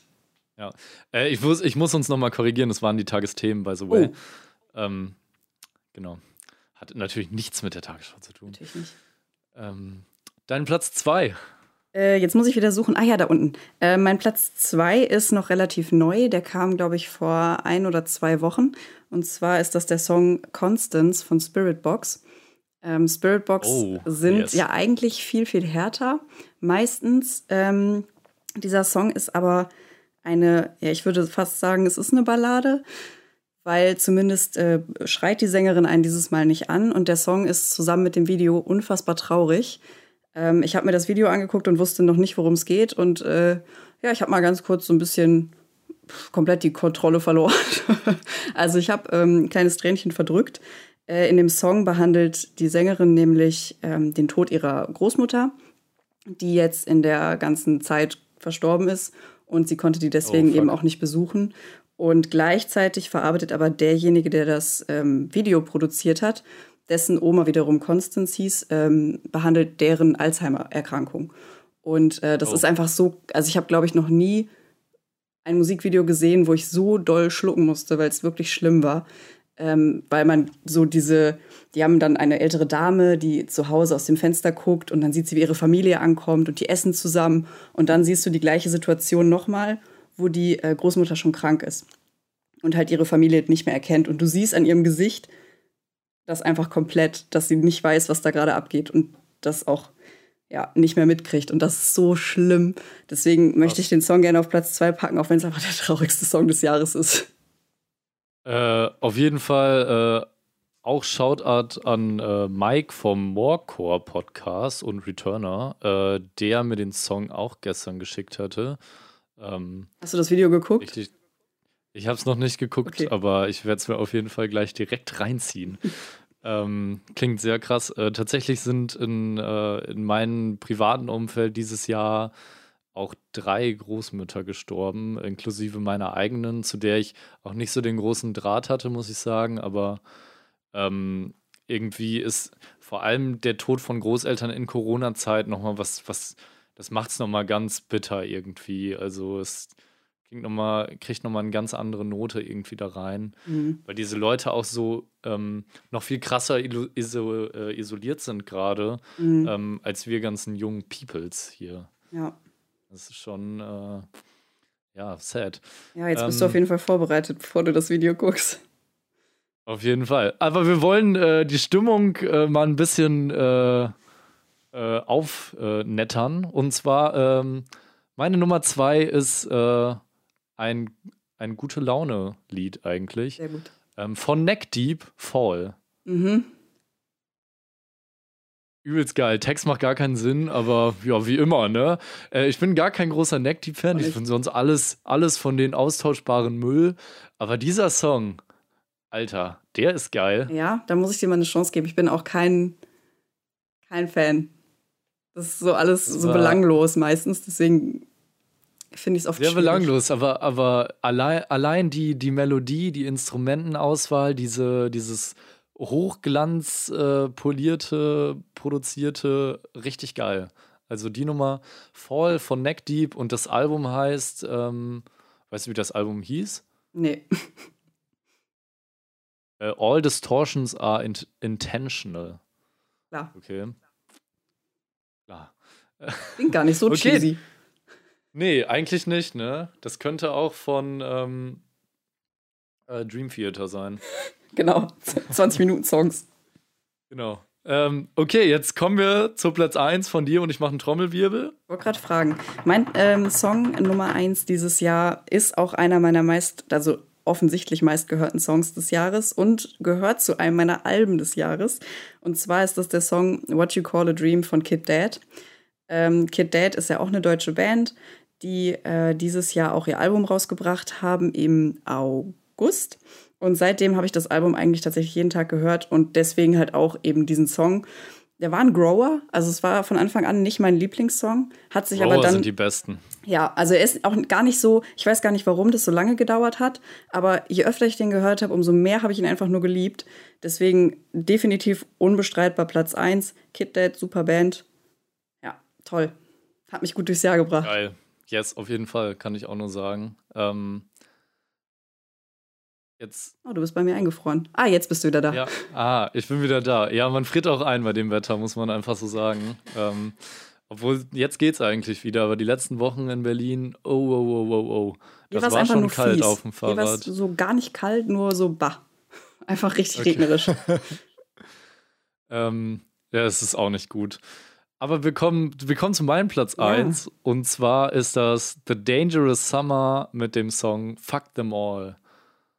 Ja, äh, ich, muss, ich muss uns nochmal korrigieren, das waren die Tagesthemen, by the way. Oh. Ähm, genau. Hat natürlich nichts mit der Tagesschau zu tun. Natürlich nicht. Ähm, dein Platz zwei. Äh, jetzt muss ich wieder suchen. Ah ja, da unten. Äh, mein Platz zwei ist noch relativ neu. Der kam, glaube ich, vor ein oder zwei Wochen. Und zwar ist das der Song Constance von Spirit Box. Ähm, Spirit Box oh, sind yes. ja eigentlich viel, viel härter. Meistens. Ähm, dieser Song ist aber eine, ja, ich würde fast sagen, es ist eine Ballade, weil zumindest äh, schreit die Sängerin einen dieses Mal nicht an und der Song ist zusammen mit dem Video unfassbar traurig. Ähm, ich habe mir das Video angeguckt und wusste noch nicht, worum es geht. Und äh, ja, ich habe mal ganz kurz so ein bisschen komplett die Kontrolle verloren. also ich habe ähm, ein kleines Tränchen verdrückt. Äh, in dem Song behandelt die Sängerin nämlich ähm, den Tod ihrer Großmutter, die jetzt in der ganzen Zeit verstorben ist und sie konnte die deswegen oh, eben auch nicht besuchen. Und gleichzeitig verarbeitet aber derjenige, der das ähm, Video produziert hat, dessen Oma wiederum Constance hieß, ähm, behandelt deren Alzheimer-Erkrankung. Und äh, das oh. ist einfach so, also ich habe, glaube ich, noch nie ein Musikvideo gesehen, wo ich so doll schlucken musste, weil es wirklich schlimm war. Ähm, weil man so diese, die haben dann eine ältere Dame, die zu Hause aus dem Fenster guckt und dann sieht sie, wie ihre Familie ankommt und die essen zusammen. Und dann siehst du die gleiche Situation nochmal, wo die äh, Großmutter schon krank ist und halt ihre Familie nicht mehr erkennt. Und du siehst an ihrem Gesicht, das einfach komplett, dass sie nicht weiß, was da gerade abgeht und das auch ja, nicht mehr mitkriegt. Und das ist so schlimm. Deswegen was? möchte ich den Song gerne auf Platz 2 packen, auch wenn es einfach der traurigste Song des Jahres ist. Äh, auf jeden Fall äh, auch Shoutout an äh, Mike vom Morecore Podcast und Returner, äh, der mir den Song auch gestern geschickt hatte. Ähm, Hast du das Video geguckt? Richtig, ich habe es noch nicht geguckt, okay. aber ich werde es mir auf jeden Fall gleich direkt reinziehen. ähm, klingt sehr krass. Äh, tatsächlich sind in, äh, in meinem privaten Umfeld dieses Jahr auch drei Großmütter gestorben, inklusive meiner eigenen, zu der ich auch nicht so den großen Draht hatte, muss ich sagen. Aber ähm, irgendwie ist vor allem der Tod von Großeltern in Corona-Zeit nochmal was, was, das macht es nochmal ganz bitter irgendwie. Also es kriegt nochmal, kriegt nochmal eine ganz andere Note irgendwie da rein. Mhm. Weil diese Leute auch so ähm, noch viel krasser iso äh, isoliert sind gerade, mhm. ähm, als wir ganzen jungen Peoples hier. Ja. Das ist schon, äh, ja, sad. Ja, jetzt bist du auf ähm, jeden Fall vorbereitet, bevor du das Video guckst. Auf jeden Fall. Aber wir wollen äh, die Stimmung äh, mal ein bisschen äh, äh, aufnettern. Und zwar, ähm, meine Nummer zwei ist ein, ein gute Laune-Lied eigentlich. Sehr gut. Ähm, von Neck Deep, Fall. Mhm. Übelst geil. Text macht gar keinen Sinn, aber ja, wie immer, ne? Äh, ich bin gar kein großer Neck Deep-Fan. Ich finde sonst alles, alles von den austauschbaren Müll. Aber dieser Song, Alter, der ist geil. Ja, da muss ich dir mal eine Chance geben. Ich bin auch kein, kein Fan. Das ist so alles so belanglos meistens, deswegen finde ich es oft Sehr schwierig. belanglos, aber, aber allein, allein die, die Melodie, die Instrumentenauswahl, diese, dieses Hochglanz äh, polierte, produzierte, richtig geil. Also die Nummer Fall von Neck Deep und das Album heißt, ähm, weißt du, wie das Album hieß? Nee. Uh, all distortions are in intentional. Klar. Okay. Klar. Klingt gar nicht so okay. cheesy. Nee, eigentlich nicht, ne? Das könnte auch von ähm, äh, Dream Theater sein. Genau, 20 Minuten Songs. Genau. Ähm, okay, jetzt kommen wir zu Platz 1 von dir und ich mache einen Trommelwirbel. Ich wollte gerade fragen. Mein ähm, Song Nummer 1 dieses Jahr ist auch einer meiner meist, also offensichtlich meistgehörten Songs des Jahres und gehört zu einem meiner Alben des Jahres. Und zwar ist das der Song What You Call a Dream von Kid Dad. Ähm, Kid Dad ist ja auch eine deutsche Band, die äh, dieses Jahr auch ihr Album rausgebracht haben im August. Und seitdem habe ich das Album eigentlich tatsächlich jeden Tag gehört und deswegen halt auch eben diesen Song. der war ein Grower, also es war von Anfang an nicht mein Lieblingssong, hat sich Grower aber dann sind die besten. Ja, also er ist auch gar nicht so, ich weiß gar nicht, warum das so lange gedauert hat, aber je öfter ich den gehört habe, umso mehr habe ich ihn einfach nur geliebt. Deswegen definitiv unbestreitbar Platz 1, Kid Dad, super Band. Ja, toll. Hat mich gut durchs Jahr gebracht. Geil. Yes, auf jeden Fall, kann ich auch nur sagen. Ähm, Jetzt. Oh, du bist bei mir eingefroren. Ah, jetzt bist du wieder da. Ja, ah, ich bin wieder da. Ja, man friert auch ein bei dem Wetter, muss man einfach so sagen. Ähm, obwohl, jetzt geht's eigentlich wieder, aber die letzten Wochen in Berlin, oh, oh, oh, oh, oh. Das war schon kalt fies. auf dem Fahrrad. Hier so gar nicht kalt, nur so bah. Einfach richtig okay. regnerisch. ähm, ja, es ist auch nicht gut. Aber wir kommen, wir kommen zu meinem Platz 1. Ja. Und zwar ist das The Dangerous Summer mit dem Song Fuck Them All.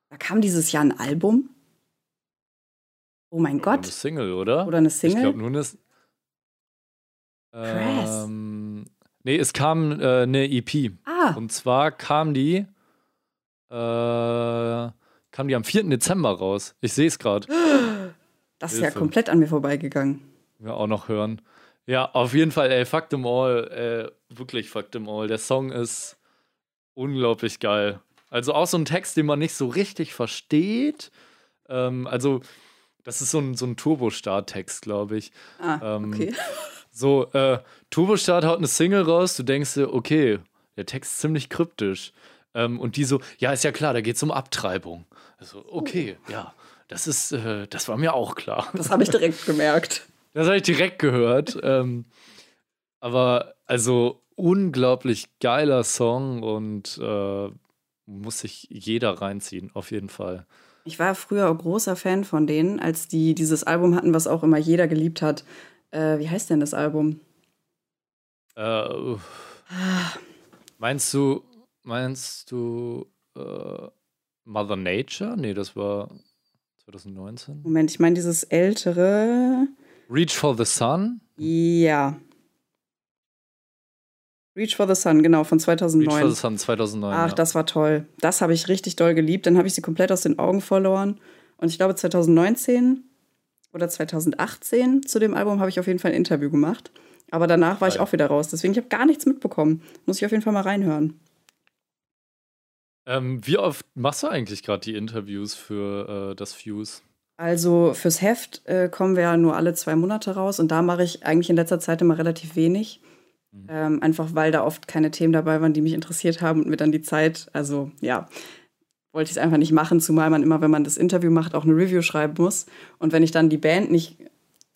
Da kam dieses Jahr ein Album. Oh mein Gott. Eine Single, oder? Oder eine Single? Ich glaube nur eine. Ähm, nee, es kam äh, eine EP. Ah. Und zwar kam die. Äh, kam die am 4. Dezember raus. Ich sehe es gerade. Das ist Hilfe. ja komplett an mir vorbeigegangen. Wir auch noch hören. Ja, auf jeden Fall, ey, fuck them all. Äh, wirklich fuck them all. Der Song ist unglaublich geil. Also auch so ein Text, den man nicht so richtig versteht. Ähm, also, das ist so ein, so ein Turbo-Start-Text, glaube ich. Ah, ähm, okay. So, äh, Turbo-Start haut eine Single raus, du denkst dir, okay, der Text ist ziemlich kryptisch. Ähm, und die so, ja, ist ja klar, da geht es um Abtreibung. Also, okay, oh. ja, das ist, äh, das war mir auch klar. Das habe ich direkt gemerkt. Das habe ich direkt gehört. ähm, aber also unglaublich geiler Song und äh, muss sich jeder reinziehen, auf jeden Fall. Ich war früher großer Fan von denen, als die dieses Album hatten, was auch immer jeder geliebt hat. Äh, wie heißt denn das Album? Äh, ah. Meinst du, meinst du äh, Mother Nature? Nee, das war 2019. Moment, ich meine dieses ältere. Reach for the Sun? Ja. Reach for the Sun, genau, von 2009. Reach for the Sun 2009. Ach, ja. das war toll. Das habe ich richtig doll geliebt. Dann habe ich sie komplett aus den Augen verloren. Und ich glaube, 2019 oder 2018 zu dem Album habe ich auf jeden Fall ein Interview gemacht. Aber danach war ich auch wieder raus. Deswegen, ich habe gar nichts mitbekommen. Muss ich auf jeden Fall mal reinhören. Ähm, wie oft machst du eigentlich gerade die Interviews für äh, das Fuse? Also fürs Heft äh, kommen wir ja nur alle zwei Monate raus und da mache ich eigentlich in letzter Zeit immer relativ wenig. Mhm. Ähm, einfach weil da oft keine Themen dabei waren, die mich interessiert haben und mir dann die Zeit, also ja, wollte ich es einfach nicht machen, zumal man immer, wenn man das Interview macht, auch eine Review schreiben muss. Und wenn ich dann die Band nicht,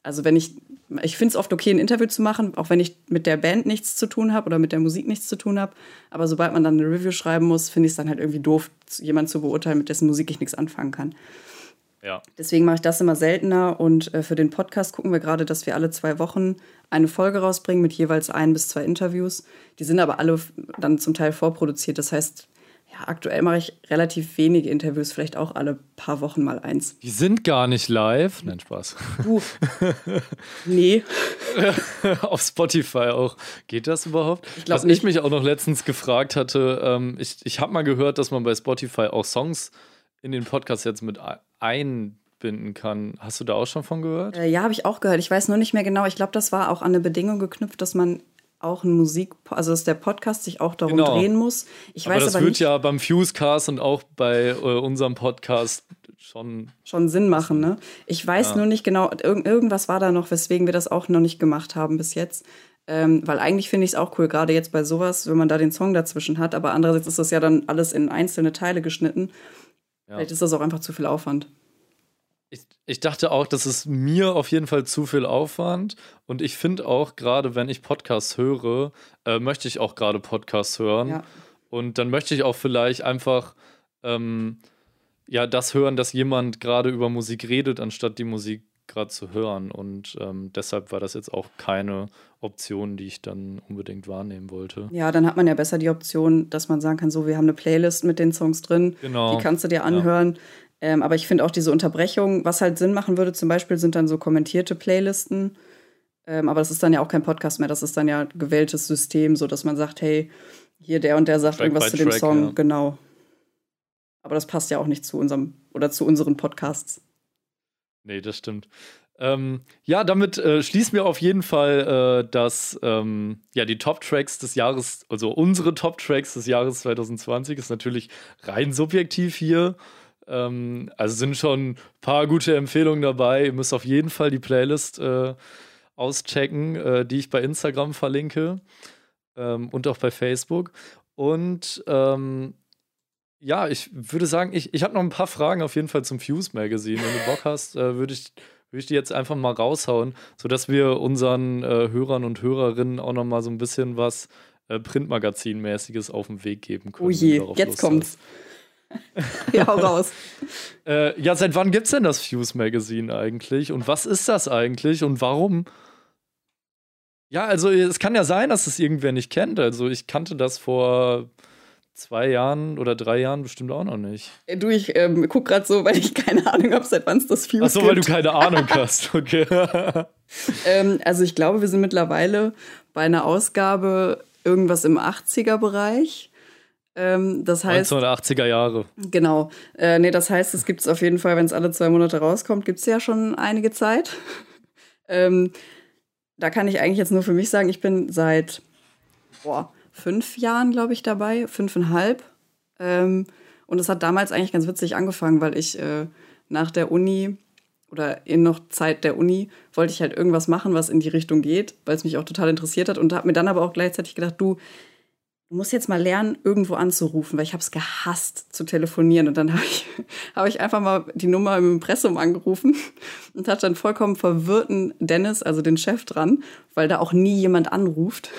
also wenn ich, ich finde es oft okay, ein Interview zu machen, auch wenn ich mit der Band nichts zu tun habe oder mit der Musik nichts zu tun habe. Aber sobald man dann eine Review schreiben muss, finde ich es dann halt irgendwie doof, jemanden zu beurteilen, mit dessen Musik ich nichts anfangen kann. Ja. Deswegen mache ich das immer seltener und äh, für den Podcast gucken wir gerade, dass wir alle zwei Wochen eine Folge rausbringen mit jeweils ein bis zwei Interviews. Die sind aber alle dann zum Teil vorproduziert. Das heißt, ja, aktuell mache ich relativ wenige Interviews, vielleicht auch alle paar Wochen mal eins. Die sind gar nicht live. Nein, Spaß. Du. nee. Auf Spotify auch. Geht das überhaupt? Ich Was nicht. ich mich auch noch letztens gefragt hatte, ähm, ich, ich habe mal gehört, dass man bei Spotify auch Songs in den Podcast jetzt mit einbinden kann. Hast du da auch schon von gehört? Äh, ja, habe ich auch gehört. Ich weiß nur nicht mehr genau. Ich glaube, das war auch an eine Bedingung geknüpft, dass man auch ein Musik, also dass der Podcast sich auch darum genau. drehen muss. Ich aber weiß das aber wird nicht, ja beim Fusecast und auch bei äh, unserem Podcast schon schon Sinn machen, ne? Ich weiß ja. nur nicht genau, irg irgendwas war da noch, weswegen wir das auch noch nicht gemacht haben bis jetzt. Ähm, weil eigentlich finde ich es auch cool, gerade jetzt bei sowas, wenn man da den Song dazwischen hat, aber andererseits ist das ja dann alles in einzelne Teile geschnitten. Ja. Vielleicht ist das auch einfach zu viel Aufwand. Ich, ich dachte auch, das ist mir auf jeden Fall zu viel Aufwand. Und ich finde auch, gerade wenn ich Podcasts höre, äh, möchte ich auch gerade Podcasts hören. Ja. Und dann möchte ich auch vielleicht einfach ähm, ja das hören, dass jemand gerade über Musik redet, anstatt die Musik gerade zu hören. Und ähm, deshalb war das jetzt auch keine Option, die ich dann unbedingt wahrnehmen wollte. Ja, dann hat man ja besser die Option, dass man sagen kann, so, wir haben eine Playlist mit den Songs drin, genau. die kannst du dir anhören. Ja. Ähm, aber ich finde auch diese Unterbrechung, was halt Sinn machen würde, zum Beispiel sind dann so kommentierte Playlisten. Ähm, aber das ist dann ja auch kein Podcast mehr, das ist dann ja gewähltes System, so dass man sagt, hey, hier der und der sagt Track irgendwas zu dem Track, Song, ja. genau. Aber das passt ja auch nicht zu unserem oder zu unseren Podcasts. Nee, das stimmt. Ähm, ja, damit äh, schließen wir auf jeden Fall, äh, dass ähm, ja die Top-Tracks des Jahres, also unsere Top-Tracks des Jahres 2020 ist natürlich rein subjektiv hier. Ähm, also sind schon ein paar gute Empfehlungen dabei. Ihr müsst auf jeden Fall die Playlist äh, auschecken, äh, die ich bei Instagram verlinke ähm, und auch bei Facebook. Und ähm, ja, ich würde sagen, ich, ich habe noch ein paar Fragen auf jeden Fall zum Fuse Magazine. Wenn du Bock hast, äh, würde ich, würd ich die jetzt einfach mal raushauen, sodass wir unseren äh, Hörern und Hörerinnen auch noch mal so ein bisschen was äh, Printmagazin-mäßiges auf den Weg geben können. Oh je, jetzt kommt's. ja, hau raus. äh, ja, seit wann gibt's denn das Fuse Magazine eigentlich? Und was ist das eigentlich? Und warum? Ja, also es kann ja sein, dass es irgendwer nicht kennt. Also ich kannte das vor zwei Jahren oder drei Jahren bestimmt auch noch nicht. Äh, du, ich ähm, guck gerade so, weil ich keine Ahnung habe, seit wann es das Fuse Ach so, weil du keine Ahnung hast, okay. ähm, also ich glaube, wir sind mittlerweile bei einer Ausgabe irgendwas im 80er-Bereich. Ähm, das heißt. 1980er Jahre. Genau. Äh, nee, das heißt, es gibt es auf jeden Fall, wenn es alle zwei Monate rauskommt, gibt es ja schon einige Zeit. ähm, da kann ich eigentlich jetzt nur für mich sagen, ich bin seit boah, fünf Jahren, glaube ich, dabei, fünfeinhalb. Ähm, und es hat damals eigentlich ganz witzig angefangen, weil ich äh, nach der Uni oder in noch Zeit der Uni wollte ich halt irgendwas machen, was in die Richtung geht, weil es mich auch total interessiert hat und habe mir dann aber auch gleichzeitig gedacht, du, du musst jetzt mal lernen, irgendwo anzurufen, weil ich habe es gehasst zu telefonieren. Und dann habe ich, hab ich einfach mal die Nummer im Impressum angerufen und hatte dann vollkommen verwirrten Dennis, also den Chef, dran, weil da auch nie jemand anruft.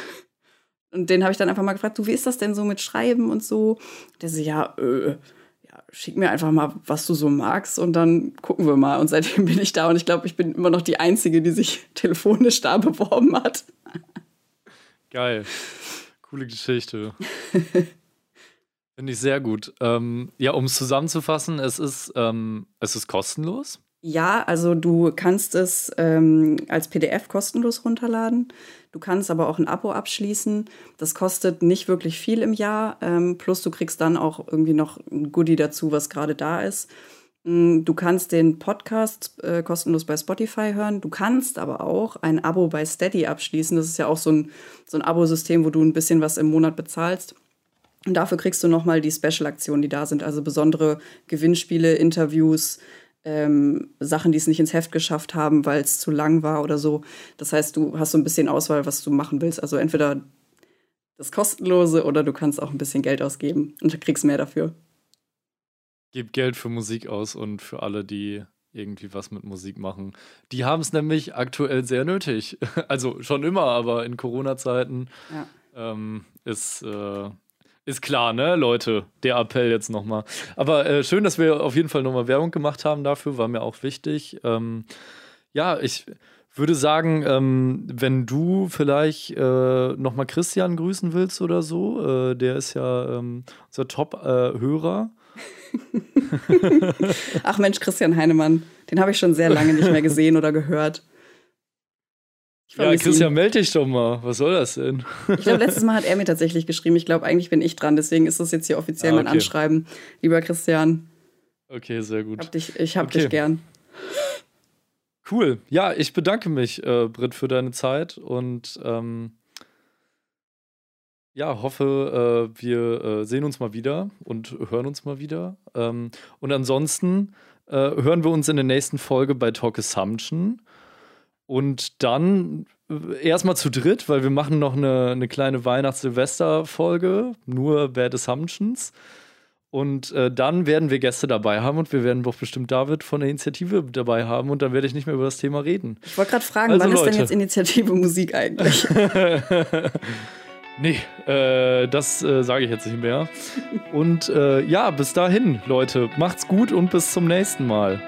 Und den habe ich dann einfach mal gefragt, du, wie ist das denn so mit Schreiben und so? Der so, ja, äh, ja, schick mir einfach mal, was du so magst und dann gucken wir mal. Und seitdem bin ich da und ich glaube, ich bin immer noch die Einzige, die sich telefonisch da beworben hat. Geil. Coole Geschichte. Finde ich sehr gut. Ähm, ja, um es zusammenzufassen, es ist, ähm, es ist kostenlos. Ja, also du kannst es ähm, als PDF kostenlos runterladen. Du kannst aber auch ein Abo abschließen. Das kostet nicht wirklich viel im Jahr. Ähm, plus du kriegst dann auch irgendwie noch ein Goodie dazu, was gerade da ist. Mm, du kannst den Podcast äh, kostenlos bei Spotify hören. Du kannst aber auch ein Abo bei Steady abschließen. Das ist ja auch so ein, so ein Abo-System, wo du ein bisschen was im Monat bezahlst. Und dafür kriegst du nochmal die Special-Aktionen, die da sind. Also besondere Gewinnspiele, Interviews, ähm, Sachen, die es nicht ins Heft geschafft haben, weil es zu lang war oder so. Das heißt, du hast so ein bisschen Auswahl, was du machen willst. Also entweder das Kostenlose oder du kannst auch ein bisschen Geld ausgeben und kriegst mehr dafür. Gib Geld für Musik aus und für alle, die irgendwie was mit Musik machen. Die haben es nämlich aktuell sehr nötig. Also schon immer, aber in Corona-Zeiten ja. ähm, ist, äh, ist klar, ne, Leute? Der Appell jetzt nochmal. Aber äh, schön, dass wir auf jeden Fall nochmal Werbung gemacht haben dafür, war mir auch wichtig. Ähm, ja, ich würde sagen, ähm, wenn du vielleicht äh, nochmal Christian grüßen willst oder so, äh, der ist ja ähm, unser Top-Hörer. Äh, Ach Mensch, Christian Heinemann, den habe ich schon sehr lange nicht mehr gesehen oder gehört. Ja, Christian, ihn. melde dich doch mal. Was soll das denn? ich glaube, letztes Mal hat er mir tatsächlich geschrieben. Ich glaube, eigentlich bin ich dran. Deswegen ist das jetzt hier offiziell ah, okay. mein Anschreiben. Lieber Christian. Okay, sehr gut. Hab dich, ich habe okay. dich gern. Cool. Ja, ich bedanke mich, äh, Britt, für deine Zeit und ähm, ja, hoffe, äh, wir äh, sehen uns mal wieder und hören uns mal wieder. Ähm, und ansonsten äh, hören wir uns in der nächsten Folge bei Talk Assumption. Und dann äh, erstmal zu dritt, weil wir machen noch eine, eine kleine Weihnachts-Silvester-Folge, nur Bad Assumptions. Und äh, dann werden wir Gäste dabei haben und wir werden doch bestimmt David von der Initiative dabei haben und dann werde ich nicht mehr über das Thema reden. Ich wollte gerade fragen, also, wann Leute. ist denn jetzt Initiative Musik eigentlich? Nee, äh, das äh, sage ich jetzt nicht mehr. Und äh, ja, bis dahin, Leute, macht's gut und bis zum nächsten Mal.